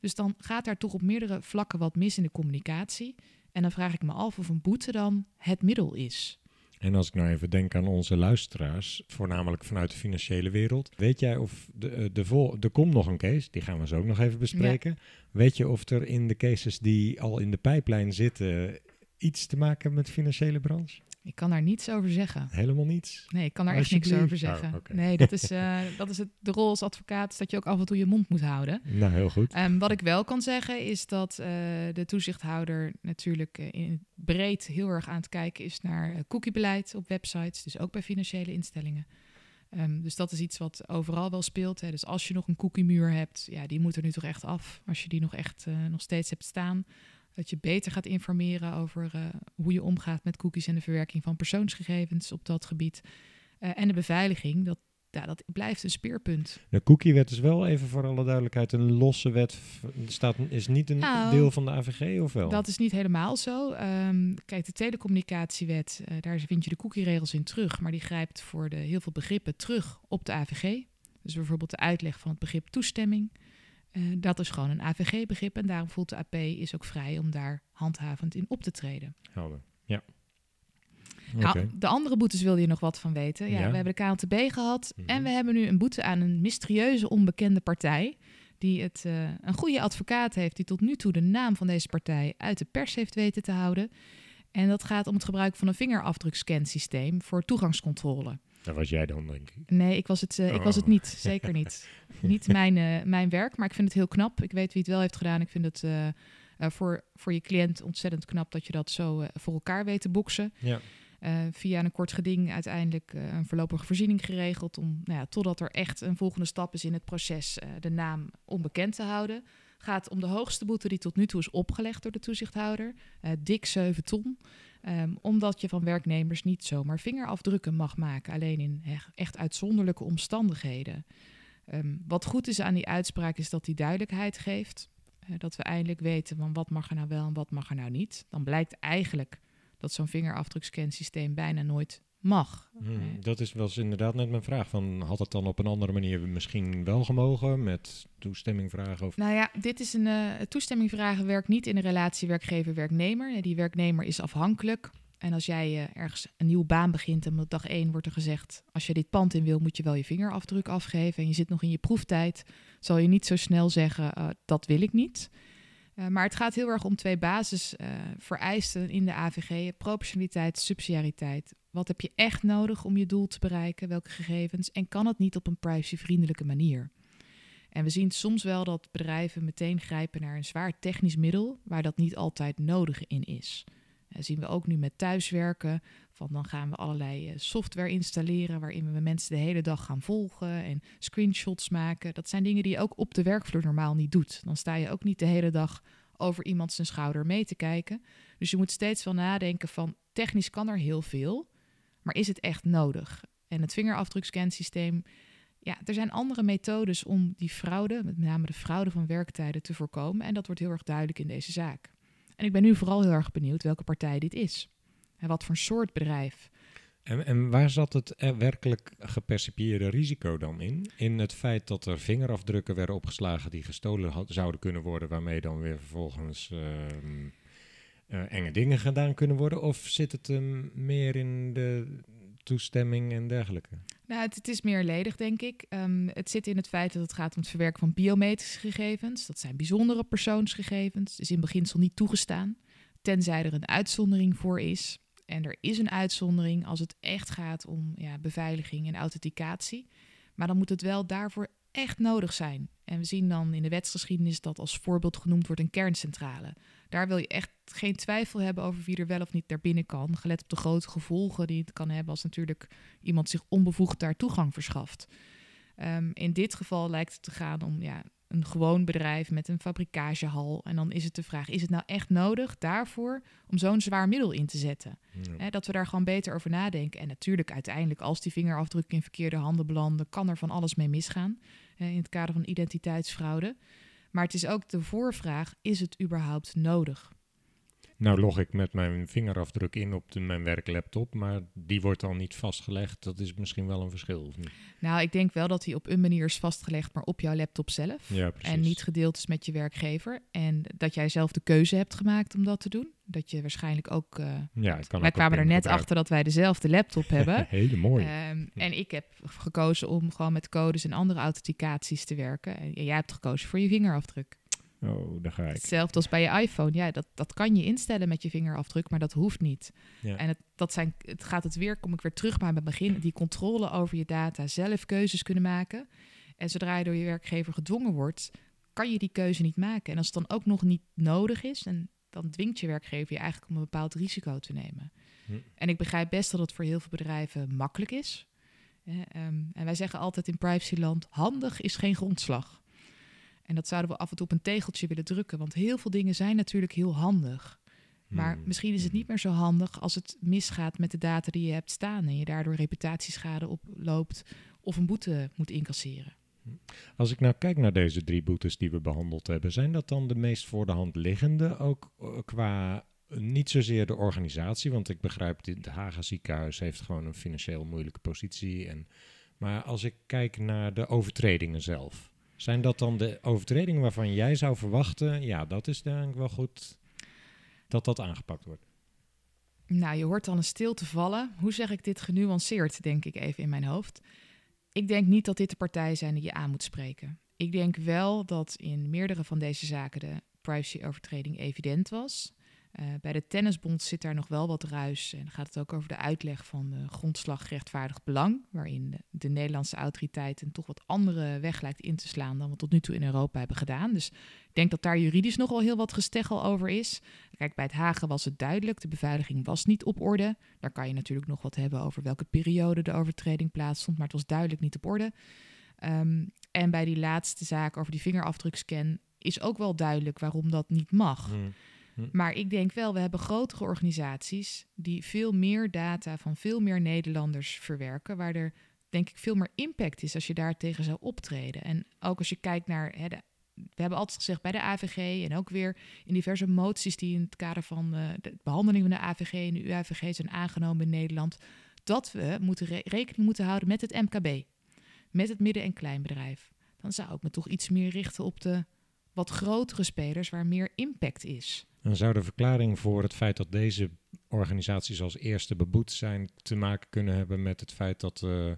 Dus dan gaat daar toch op meerdere vlakken wat mis in de communicatie. En dan vraag ik me af of een boete dan het middel is. En als ik nou even denk aan onze luisteraars, voornamelijk vanuit de financiële wereld. Weet jij of de, de vol, er komt nog een case, die gaan we zo ook nog even bespreken. Ja. Weet je of er in de cases die al in de pijplijn zitten iets te maken met de financiële branche? Ik kan daar niets over zeggen. Helemaal niets? Nee, ik kan daar echt niks over zeggen. Oh, okay. Nee, dat is, uh, dat is het, de rol als advocaat, is dat je ook af en toe je mond moet houden. Nou, heel goed. Um, wat ik wel kan zeggen is dat uh, de toezichthouder natuurlijk uh, in breed heel erg aan het kijken is naar cookiebeleid op websites, dus ook bij financiële instellingen. Ehm, dus dat is iets wat overal wel speelt. Hè. Dus als je nog een cookiemuur hebt, ja, die moet er nu toch echt af. Als je die nog echt nog steeds hebt staan, dat je beter gaat informeren over uh, hoe je omgaat met cookies en de verwerking van persoonsgegevens op dat gebied. Uh, en de beveiliging, dat, ja, dat blijft een speerpunt. De cookiewet is wel even voor alle duidelijkheid een losse wet. Staat, is niet een nou, deel van de AVG of wel? Dat is niet helemaal zo. Um, kijk, de telecommunicatiewet, uh, daar vind je de cookieregels in terug. Maar die grijpt voor de, heel veel begrippen terug op de AVG. Dus bijvoorbeeld de uitleg van het begrip toestemming. Uh, dat is gewoon een AVG-begrip. En daarom voelt de AP is ook vrij om daar handhavend in op te treden. Helder, ja. Nou, de andere boetes wilde je nog wat van weten. Ja, We hebben de KLTB gehad mhm. en we hebben nu een boete aan een mysterieuze onbekende partij. Die het, uh, een goede advocaat heeft die tot nu toe de naam van deze partij uit de pers heeft weten te houden. En dat gaat om het gebruik van een vingerafdrukscansysteem voor toegangscontrole. Dat was jij dan, denk ik? Nee, ik was het, uh, ik was het oh. niet. Zeker niet. niet mijn, uh, mijn werk, maar ik vind het heel knap. Ik weet wie het wel heeft gedaan. Ik vind het voor, voor je cliënt ontzettend knap dat je dat zo voor elkaar weet te boksen. Ja. Via een kort geding uiteindelijk een voorlopige voorziening geregeld. Om, nou ja, totdat er echt een volgende stap is in het proces de naam onbekend te houden. Gaat om de hoogste boete die tot nu toe is opgelegd door de toezichthouder. dik 7 ton. Um, omdat je van werknemers niet zomaar vingerafdrukken mag maken. Alleen in echt uitzonderlijke omstandigheden. Um, wat goed is aan die uitspraak is dat die duidelijkheid geeft. dat we eindelijk weten van wat mag er nou wel en wat mag er nou niet. Dan blijkt eigenlijk dat zo'n vingerafdrukscansysteem bijna nooit mag. Hmm, dat is wel eens inderdaad net mijn vraag. Van, had het dan op een andere manier misschien wel gemogen met toestemming vragen? Of... Nou ja, dit is een uh, toestemming vragen werkt niet in een relatie werkgever-werknemer. Die werknemer is afhankelijk. En als jij uh, ergens een nieuwe baan begint en op dag één wordt er gezegd... als je dit pand in wil, moet je wel je vingerafdruk afgeven... en je zit nog in je proeftijd, zal je niet zo snel zeggen, uh, dat wil ik niet... Uh, maar het gaat heel erg om twee basisvereisten uh, in de AVG: proportionaliteit, subsidiariteit. Wat heb je echt nodig om je doel te bereiken? Welke gegevens? En kan het niet op een privacyvriendelijke manier? En we zien soms wel dat bedrijven meteen grijpen naar een zwaar technisch middel waar dat niet altijd nodig in is. Dat zien we ook nu met thuiswerken. Van dan gaan we allerlei eh, software installeren waarin we mensen de hele dag gaan volgen en screenshots maken. Dat zijn dingen die je ook op de werkvloer normaal niet doet. Dan sta je ook niet de hele dag over iemand zijn schouder mee te kijken. Dus je moet steeds wel nadenken van technisch kan er heel veel, maar is het echt nodig? En het vingerafdrukscansysteem, ja, er zijn andere methodes om die fraude, met name de fraude van werktijden, te voorkomen. En dat wordt heel erg duidelijk in deze zaak. En ik ben nu vooral heel erg benieuwd welke partij dit is. En wat voor soort bedrijf. En, en waar zat het werkelijk gepercipieerde risico dan in? In het feit dat er vingerafdrukken werden opgeslagen die gestolen zouden kunnen worden, waarmee dan weer vervolgens uh, enge dingen gedaan kunnen worden? Of zit het meer in de toestemming en dergelijke? Nou, het, het is meerledig, denk ik. Um, het zit in het feit dat het gaat om het verwerken van biometrische gegevens. Dat zijn bijzondere persoonsgegevens. is in beginsel niet toegestaan, tenzij er een uitzondering voor is. En er is een uitzondering als het echt gaat om ja, beveiliging en authenticatie. Maar dan moet het wel daarvoor echt nodig zijn. En we zien dan in de wetsgeschiedenis dat als voorbeeld genoemd wordt een kerncentrale. Daar wil je echt geen twijfel hebben over wie er wel of niet naar binnen kan. Gelet op de grote gevolgen die het kan hebben als natuurlijk iemand zich onbevoegd daar toegang verschaft. Um, in dit geval lijkt het te gaan om ja, een gewoon bedrijf met een fabrikagehal. En dan is het de vraag: is het nou echt nodig daarvoor om zo'n zwaar middel in te zetten? dat we daar gewoon beter over nadenken. En natuurlijk, uiteindelijk, als die vingerafdrukken in verkeerde handen belanden, kan er van alles mee misgaan. in het kader van identiteitsfraude. Maar het is ook de voorvraag: is het überhaupt nodig? Nou log ik met mijn vingerafdruk in op de, mijn werklaptop, maar die wordt dan niet vastgelegd. Dat is misschien wel een verschil, of niet? Nou, ik denk wel dat die op een manier is vastgelegd, maar op jouw laptop zelf. Ja, en niet gedeeld is met je werkgever. En dat jij zelf de keuze hebt gemaakt om dat te doen. Dat je waarschijnlijk ook... Uh, ja, het kan wij kwamen er net achter dat wij dezelfde laptop hebben. Hele mooi. Um, en ik heb gekozen om gewoon met codes en andere authenticaties te werken. En jij hebt gekozen voor je vingerafdruk. Oh, daar ga ik. Hetzelfde als bij je iPhone. Ja, dat, dat kan je instellen met je vingerafdruk, maar dat hoeft niet. Ja. En het, dat zijn, het gaat het weer, kom ik weer terug bij mijn begin, die controle over je data, zelf keuzes kunnen maken. En zodra je door je werkgever gedwongen wordt, kan je die keuze niet maken. En als het dan ook nog niet nodig is, en dan dwingt je werkgever je eigenlijk om een bepaald risico te nemen. Hm. En ik begrijp best dat het voor heel veel bedrijven makkelijk is. Ehm, en wij zeggen altijd in privacyland, handig is geen grondslag. En dat zouden we af en toe op een tegeltje willen drukken, want heel veel dingen zijn natuurlijk heel handig. Maar Hmm. misschien is het niet meer zo handig als het misgaat met de data die je hebt staan en je daardoor reputatieschade oploopt of een boete moet incasseren. Als ik nou kijk naar deze drie boetes die we behandeld hebben, zijn dat dan de meest voor de hand liggende? Ook eh, qua eh, niet zozeer de organisatie, want ik begrijp, dit- het Haga ziekenhuis heeft gewoon een financieel moeilijke positie. En, maar als ik kijk naar de overtredingen zelf, zijn dat dan de overtredingen waarvan jij zou verwachten, ja, dat is denk ik wel goed dat dat aangepakt wordt? Nou, je hoort dan een stilte vallen. Hoe zeg ik dit genuanceerd, denk ik even in mijn hoofd. Ik denk niet dat dit de partijen zijn die je aan moet spreken. Ik denk wel dat in meerdere van deze zaken de privacyovertreding evident was. Eh, bij de tennisbond zit daar nog wel wat ruis. En gaat het ook over de uitleg van de grondslag belang. Waarin de, de Nederlandse autoriteit een toch wat andere weg lijkt in te slaan dan we tot nu toe in Europa hebben gedaan. Dus ik denk dat daar juridisch nogal heel wat gesteggel over is. Kijk, bij het Hagen was het duidelijk. De beveiliging was niet op orde. Daar kan je natuurlijk nog wat hebben over welke periode de overtreding plaatsvond. Maar het was duidelijk niet op orde. Ehm, en bij die laatste zaak over die vingerafdrukscan is ook wel duidelijk waarom dat niet mag. Maar ik denk wel, we hebben grotere organisaties die veel meer data van veel meer Nederlanders verwerken, waar er denk ik veel meer impact is als je daar tegen zou optreden. En ook als je kijkt naar, hè, we hebben altijd gezegd bij de AVG en ook weer in diverse moties die in het kader van eh, de behandeling van de AVG en de UAVG zijn aangenomen in Nederland, dat we moeten re- rekening moeten houden met het MKB, met het midden- en kleinbedrijf. Dan zou ik me toch iets meer richten op de wat grotere spelers waar meer impact is. En zou de verklaring voor het feit dat deze organisaties als eerste beboet zijn te maken kunnen hebben met het feit dat eh,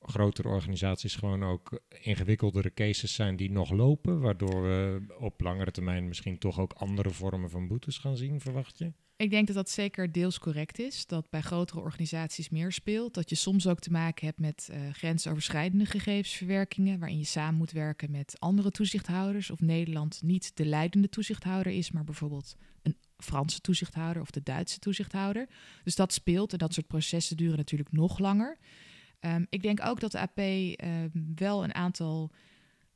grotere organisaties gewoon ook ingewikkeldere cases zijn die nog lopen, waardoor we op langere termijn misschien toch ook andere vormen van boetes gaan zien, verwacht je? Ik denk dat dat zeker deels correct is. Dat bij grotere organisaties meer speelt. Dat je soms ook te maken hebt met eh, grensoverschrijdende gegevensverwerkingen. waarin je samen moet werken met andere toezichthouders. Of Nederland niet de leidende toezichthouder is, maar bijvoorbeeld een Franse toezichthouder of de Duitse toezichthouder. Dus dat speelt en dat soort processen duren natuurlijk nog langer. Ehm, ik denk ook dat de AP ehm, wel een aantal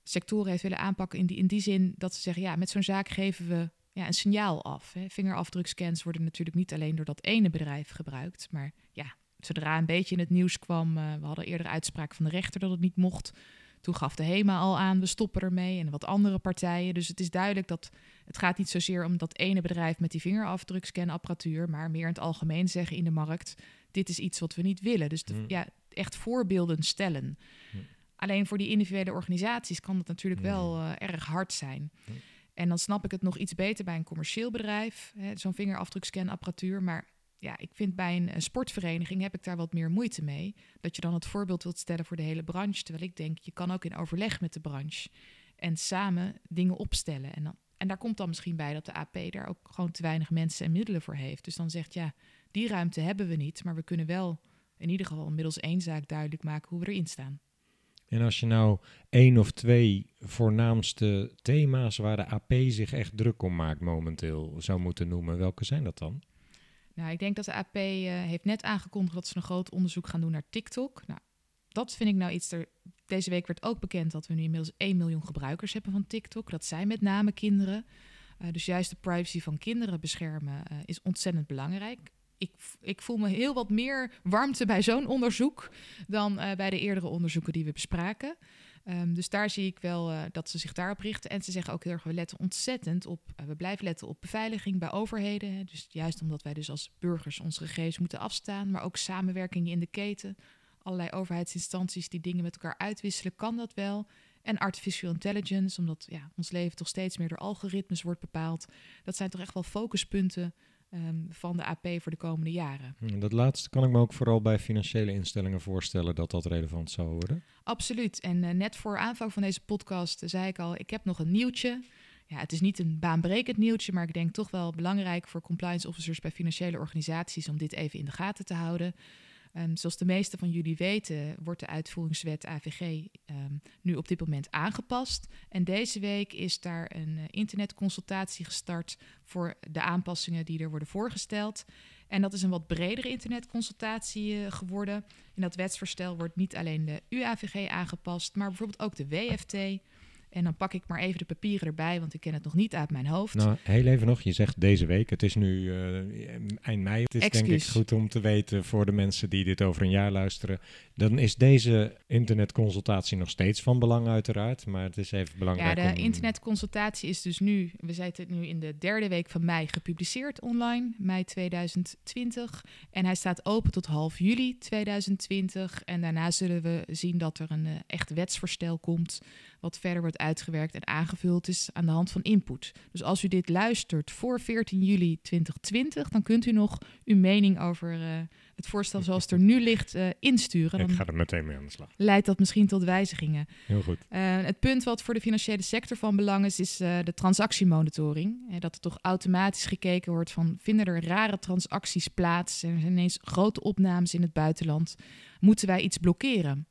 sectoren heeft willen aanpakken. In die, in die zin dat ze zeggen: ja, met zo'n zaak geven we ja, een signaal af. Hè. Vingerafdrukscans worden natuurlijk niet alleen door dat ene bedrijf gebruikt. Maar ja, zodra een beetje in het nieuws kwam, uh, we hadden eerder uitspraak van de rechter dat het niet mocht. Toen gaf de HEMA al aan, we stoppen ermee en wat andere partijen. Dus het is duidelijk dat het gaat niet zozeer om dat ene bedrijf met die vingerafdrukscanapparatuur, maar meer in het algemeen zeggen in de markt, dit is iets wat we niet willen. Dus de, Hmm. ja, echt voorbeelden stellen. Hmm. Alleen voor die individuele organisaties kan dat natuurlijk Hmm. wel uh, erg hard zijn. En dan snap ik het nog iets beter bij een commercieel bedrijf, zo'n vingerafdrukscanapparatuur. Maar ja, ik vind bij een, sportvereniging heb ik daar wat meer moeite mee. Dat je dan het voorbeeld wilt stellen voor de hele branche. Terwijl ik denk, je kan ook in overleg met de branche en samen dingen opstellen. En, dan, en daar komt dan misschien bij dat de AP daar ook gewoon te weinig mensen en middelen voor heeft. Dus dan zegt ja, die ruimte hebben we niet, maar we kunnen wel in ieder geval middels één zaak duidelijk maken hoe we erin staan. En als je nou één of twee voornaamste thema's waar de AP zich echt druk om maakt momenteel zou moeten noemen, welke zijn dat dan? Nou, ik denk dat de AP uh, heeft net aangekondigd dat ze een groot onderzoek gaan doen naar TikTok. Nou, dat vind ik nou iets. Er, deze week werd ook bekend dat we nu inmiddels 1 miljoen gebruikers hebben van TikTok. Dat zijn met name kinderen. Uh, dus juist de privacy van kinderen beschermen uh, is ontzettend belangrijk. Ik, ik, voel me heel wat meer warmte bij zo'n onderzoek dan uh, bij de eerdere onderzoeken die we bespraken. Um, dus daar zie ik wel uh, dat ze zich daarop richten. En ze zeggen ook heel erg, we letten ontzettend op, uh, we blijven letten op beveiliging bij overheden. Hè. Dus juist omdat wij dus als burgers onze gegevens moeten afstaan, maar ook samenwerking in de keten. Allerlei overheidsinstanties die dingen met elkaar uitwisselen, kan dat wel. En artificial intelligence, omdat ja, ons leven toch steeds meer door algoritmes wordt bepaald. Dat zijn toch echt wel focuspunten um, van de AP voor de komende jaren. Hm, Dat laatste kan ik me ook vooral bij financiële instellingen voorstellen dat dat relevant zou worden. Absoluut. En uh, net voor aanvang van deze podcast zei ik al, ik heb nog een nieuwtje. Ja, het is niet een baanbrekend nieuwtje, maar ik denk toch wel belangrijk voor compliance officers bij financiële organisaties om dit even in de gaten te houden. Um, zoals de meeste van jullie weten, wordt de uitvoeringswet AVG um, nu op dit moment aangepast. En deze week is daar een uh, internetconsultatie gestart voor de aanpassingen die er worden voorgesteld. En dat is een wat bredere internetconsultatie eh, geworden. In dat wetsvoorstel wordt niet alleen de UAVG aangepast, maar bijvoorbeeld ook de WFT. En dan pak ik maar even de papieren erbij, want ik ken het nog niet uit mijn hoofd. Nou, heel even nog. Je zegt deze week. Het is nu uh, eind mei. Het is denk ik goed om te weten voor de mensen die dit over een jaar luisteren. Dan is deze internetconsultatie nog steeds van belang uiteraard. Maar het is even belangrijk Ja, de internetconsultatie is dus nu, we zitten nu in de derde week van mei gepubliceerd online. Mei 2020. En hij staat open tot half juli 2020. En daarna zullen we zien dat er een uh, echt wetsvoorstel komt wat verder wordt uitgewerkt en aangevuld is aan de hand van input. Dus als u dit luistert voor 14 juli 2020, dan kunt u nog uw mening over uh, het voorstel zoals het er nu ligt uh, insturen. Dan Ik ga er meteen mee aan de slag. Leidt dat misschien tot wijzigingen. Heel goed. Uh, het punt wat voor de financiële sector van belang is, is de transactiemonitoring. dat er toch automatisch gekeken wordt van, vinden er rare transacties plaats? Er zijn ineens grote opnames in het buitenland. Moeten wij iets blokkeren?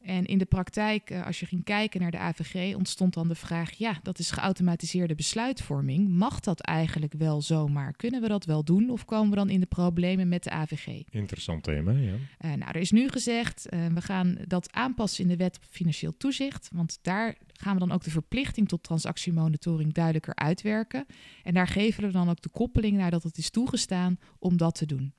En in de praktijk, eh, als je ging kijken naar de AVG, ontstond dan de vraag: ja, dat is geautomatiseerde besluitvorming. Mag dat eigenlijk wel zomaar? Kunnen we dat wel doen? Of komen we dan in de problemen met de AVG? Interessant thema, ja. Uh, nou, er is nu gezegd: uh, we gaan dat aanpassen in de wet financieel toezicht. Want daar gaan we dan ook de verplichting tot transactiemonitoring duidelijker uitwerken. En daar geven we dan ook de koppeling naar dat het is toegestaan om dat te doen.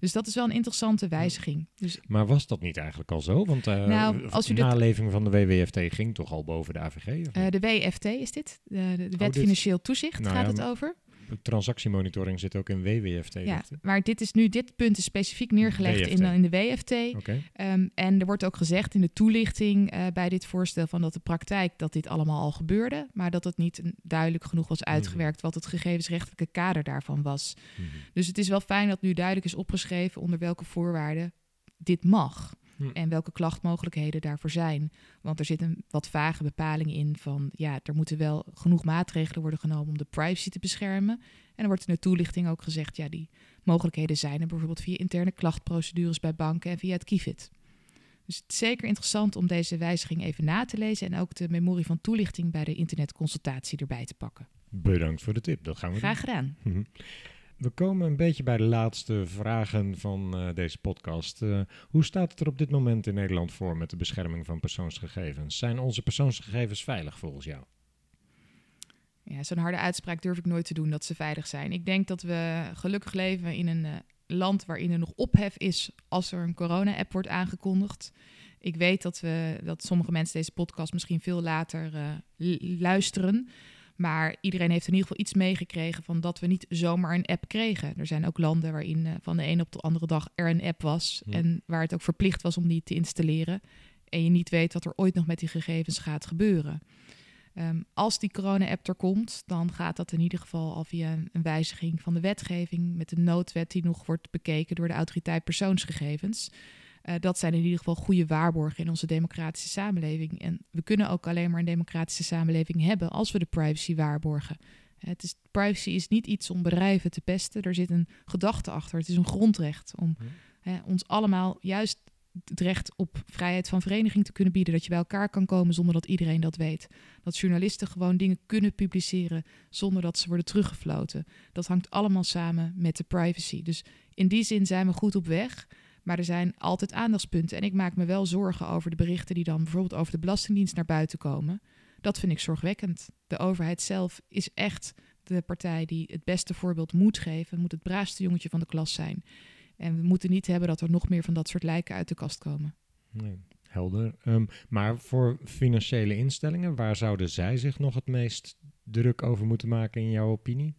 Dus dat is wel een interessante wijziging. Dus, maar was dat niet eigenlijk al zo? Want uh, nou, als u de naleving van de WWFT ging toch al boven de AVG? Uh, de WFT is dit, de, de Wet oh, Financieel Toezicht nou, gaat ja, het over transactiemonitoring zit ook in WWFT. Ja, maar dit, is nu, dit punt is specifiek neergelegd in, in, de WFT. Okay. Um, en er wordt ook gezegd in de toelichting uh, bij dit voorstel van dat de praktijk dat dit allemaal al gebeurde, maar dat het niet duidelijk genoeg was mhm. uitgewerkt wat het gegevensrechtelijke kader daarvan was. Mm -hmm. Dus het is wel fijn dat nu duidelijk is opgeschreven onder welke voorwaarden dit mag. Hm. En welke klachtmogelijkheden daarvoor zijn. Want er zit een wat vage bepaling in van ja, er moeten wel genoeg maatregelen worden genomen om de privacy te beschermen. En dan wordt in de toelichting ook gezegd, ja, die mogelijkheden zijn er bijvoorbeeld via interne klachtprocedures bij banken en via het KIFIT. Dus het is zeker interessant om deze wijziging even na te lezen en ook de memorie van toelichting bij de internetconsultatie erbij te pakken. Bedankt voor de tip, dat gaan we Graag gedaan. We komen een beetje bij de laatste vragen van uh, deze podcast. Uh, hoe staat het er op dit moment in Nederland voor met de bescherming van persoonsgegevens? Zijn onze persoonsgegevens veilig volgens jou? Ja, zo'n harde uitspraak durf ik nooit te doen dat ze veilig zijn. Ik denk dat we gelukkig leven in een uh, land waarin er nog ophef is als er een corona-app wordt aangekondigd. Ik weet dat, we, dat sommige mensen deze podcast misschien veel later luisteren. Maar iedereen heeft in ieder geval iets meegekregen van dat we niet zomaar een app kregen. Er zijn ook landen waarin uh, van de een op de andere dag er een app was. En waar het ook verplicht was om die te installeren. En je niet weet wat er ooit nog met die gegevens gaat gebeuren. Um, als die corona-app er komt, dan gaat dat in ieder geval al via een, wijziging van de wetgeving. Met een noodwet die nog wordt bekeken door de autoriteit persoonsgegevens. Uh, dat zijn in ieder geval goede waarborgen in onze democratische samenleving. En we kunnen ook alleen maar een democratische samenleving hebben als we de privacy waarborgen. Het is, privacy is niet iets om bedrijven te pesten. Er zit een gedachte achter. Het is een grondrecht om hè, ons allemaal juist het recht op vrijheid van vereniging te kunnen bieden. Dat je bij elkaar kan komen zonder dat iedereen dat weet. Dat journalisten gewoon dingen kunnen publiceren zonder dat ze worden teruggefloten. Dat hangt allemaal samen met de privacy. Dus in die zin zijn we goed op weg. Maar er zijn altijd aandachtspunten. En ik maak me wel zorgen over de berichten die dan bijvoorbeeld over de Belastingdienst naar buiten komen. Dat vind ik zorgwekkend. De overheid zelf is echt de partij die het beste voorbeeld moet geven, moet het braafste jongetje van de klas zijn. En we moeten niet hebben dat er nog meer van dat soort lijken uit de kast komen. Nee, helder. Um, maar voor financiële instellingen, waar zouden zij zich nog het meest druk over moeten maken in jouw opinie?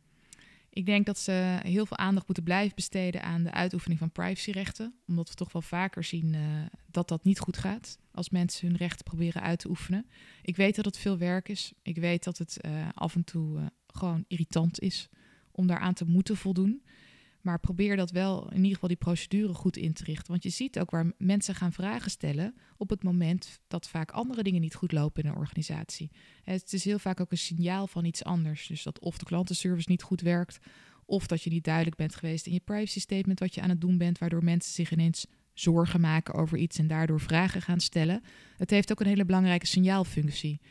Ik denk dat ze heel veel aandacht moeten blijven besteden aan de uitoefening van privacyrechten. Omdat we toch wel vaker zien uh, dat dat niet goed gaat als mensen hun rechten proberen uit te oefenen. Ik weet dat het veel werk is. Ik weet dat het uh, af en toe uh, gewoon irritant is om daaraan te moeten voldoen. Maar probeer dat wel in ieder geval die procedure goed in te richten. Want je ziet ook waar mensen gaan vragen stellen op het moment dat vaak andere dingen niet goed lopen in een organisatie. Het is heel vaak ook een signaal van iets anders. Dus dat of de klantenservice niet goed werkt, of dat je niet duidelijk bent geweest in je privacy statement wat je aan het doen bent, waardoor mensen zich ineens zorgen maken over iets en daardoor vragen gaan stellen. Het heeft ook een hele belangrijke signaalfunctie.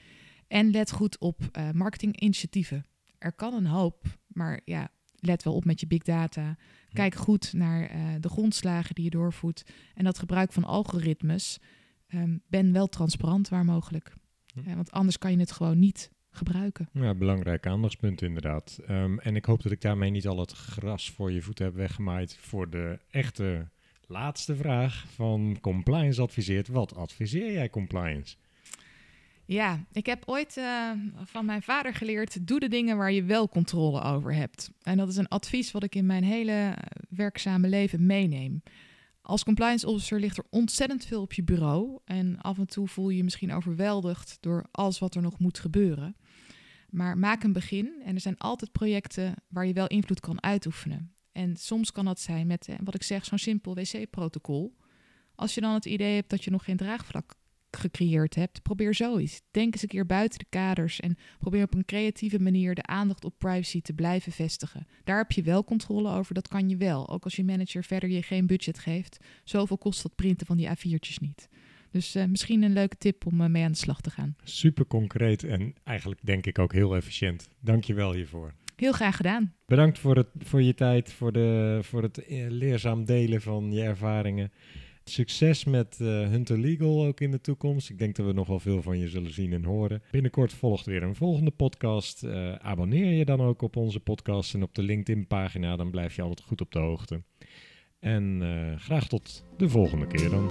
En let goed op uh, marketinginitiatieven. Er kan een hoop, maar ja, let wel op met je big data. Kijk goed naar eh, de grondslagen die je doorvoert. En dat gebruik van algoritmes. Ehm, ben wel transparant waar mogelijk. Hm. want anders kan je het gewoon niet gebruiken. Ja, belangrijk aandachtspunt inderdaad. Ehm, en ik hoop dat ik daarmee niet al het gras voor je voeten heb weggemaaid voor de echte laatste vraag van Compliance adviseert. Wat adviseer jij Compliance? Ja, ik heb ooit uh, van mijn vader geleerd: doe de dingen waar je wel controle over hebt. En dat is een advies wat ik in mijn hele eh, werkzame leven meeneem. Als compliance officer ligt er ontzettend veel op je bureau. En af en toe voel je je misschien overweldigd door alles wat er nog moet gebeuren. Maar maak een begin en er zijn altijd projecten waar je wel invloed kan uitoefenen. En soms kan dat zijn met, eh, wat ik zeg, zo'n simpel wc-protocol. Als je dan het idee hebt dat je nog geen draagvlak gecreëerd hebt, probeer zoiets. Denk eens een keer buiten de kaders en probeer op een creatieve manier de aandacht op privacy te blijven vestigen. Daar heb je wel controle over, dat kan je wel. Ook als je manager verder je geen budget geeft. Zoveel kost dat printen van die A4'tjes niet. Dus uh, misschien een leuke tip om uh, mee aan de slag te gaan. Super concreet en eigenlijk denk ik ook heel efficiënt. Dank je wel hiervoor. Heel graag gedaan. Bedankt voor, het, voor je tijd, voor, de, voor het eh, leerzaam delen van je ervaringen. Succes met uh, Hunter Legal ook in de toekomst. Ik denk dat we nog wel veel van je zullen zien en horen. Binnenkort volgt weer een volgende podcast. Uh, abonneer je dan ook op onze podcast en op de LinkedIn-pagina. Dan blijf je altijd goed op de hoogte. En uh, graag tot de volgende keer dan.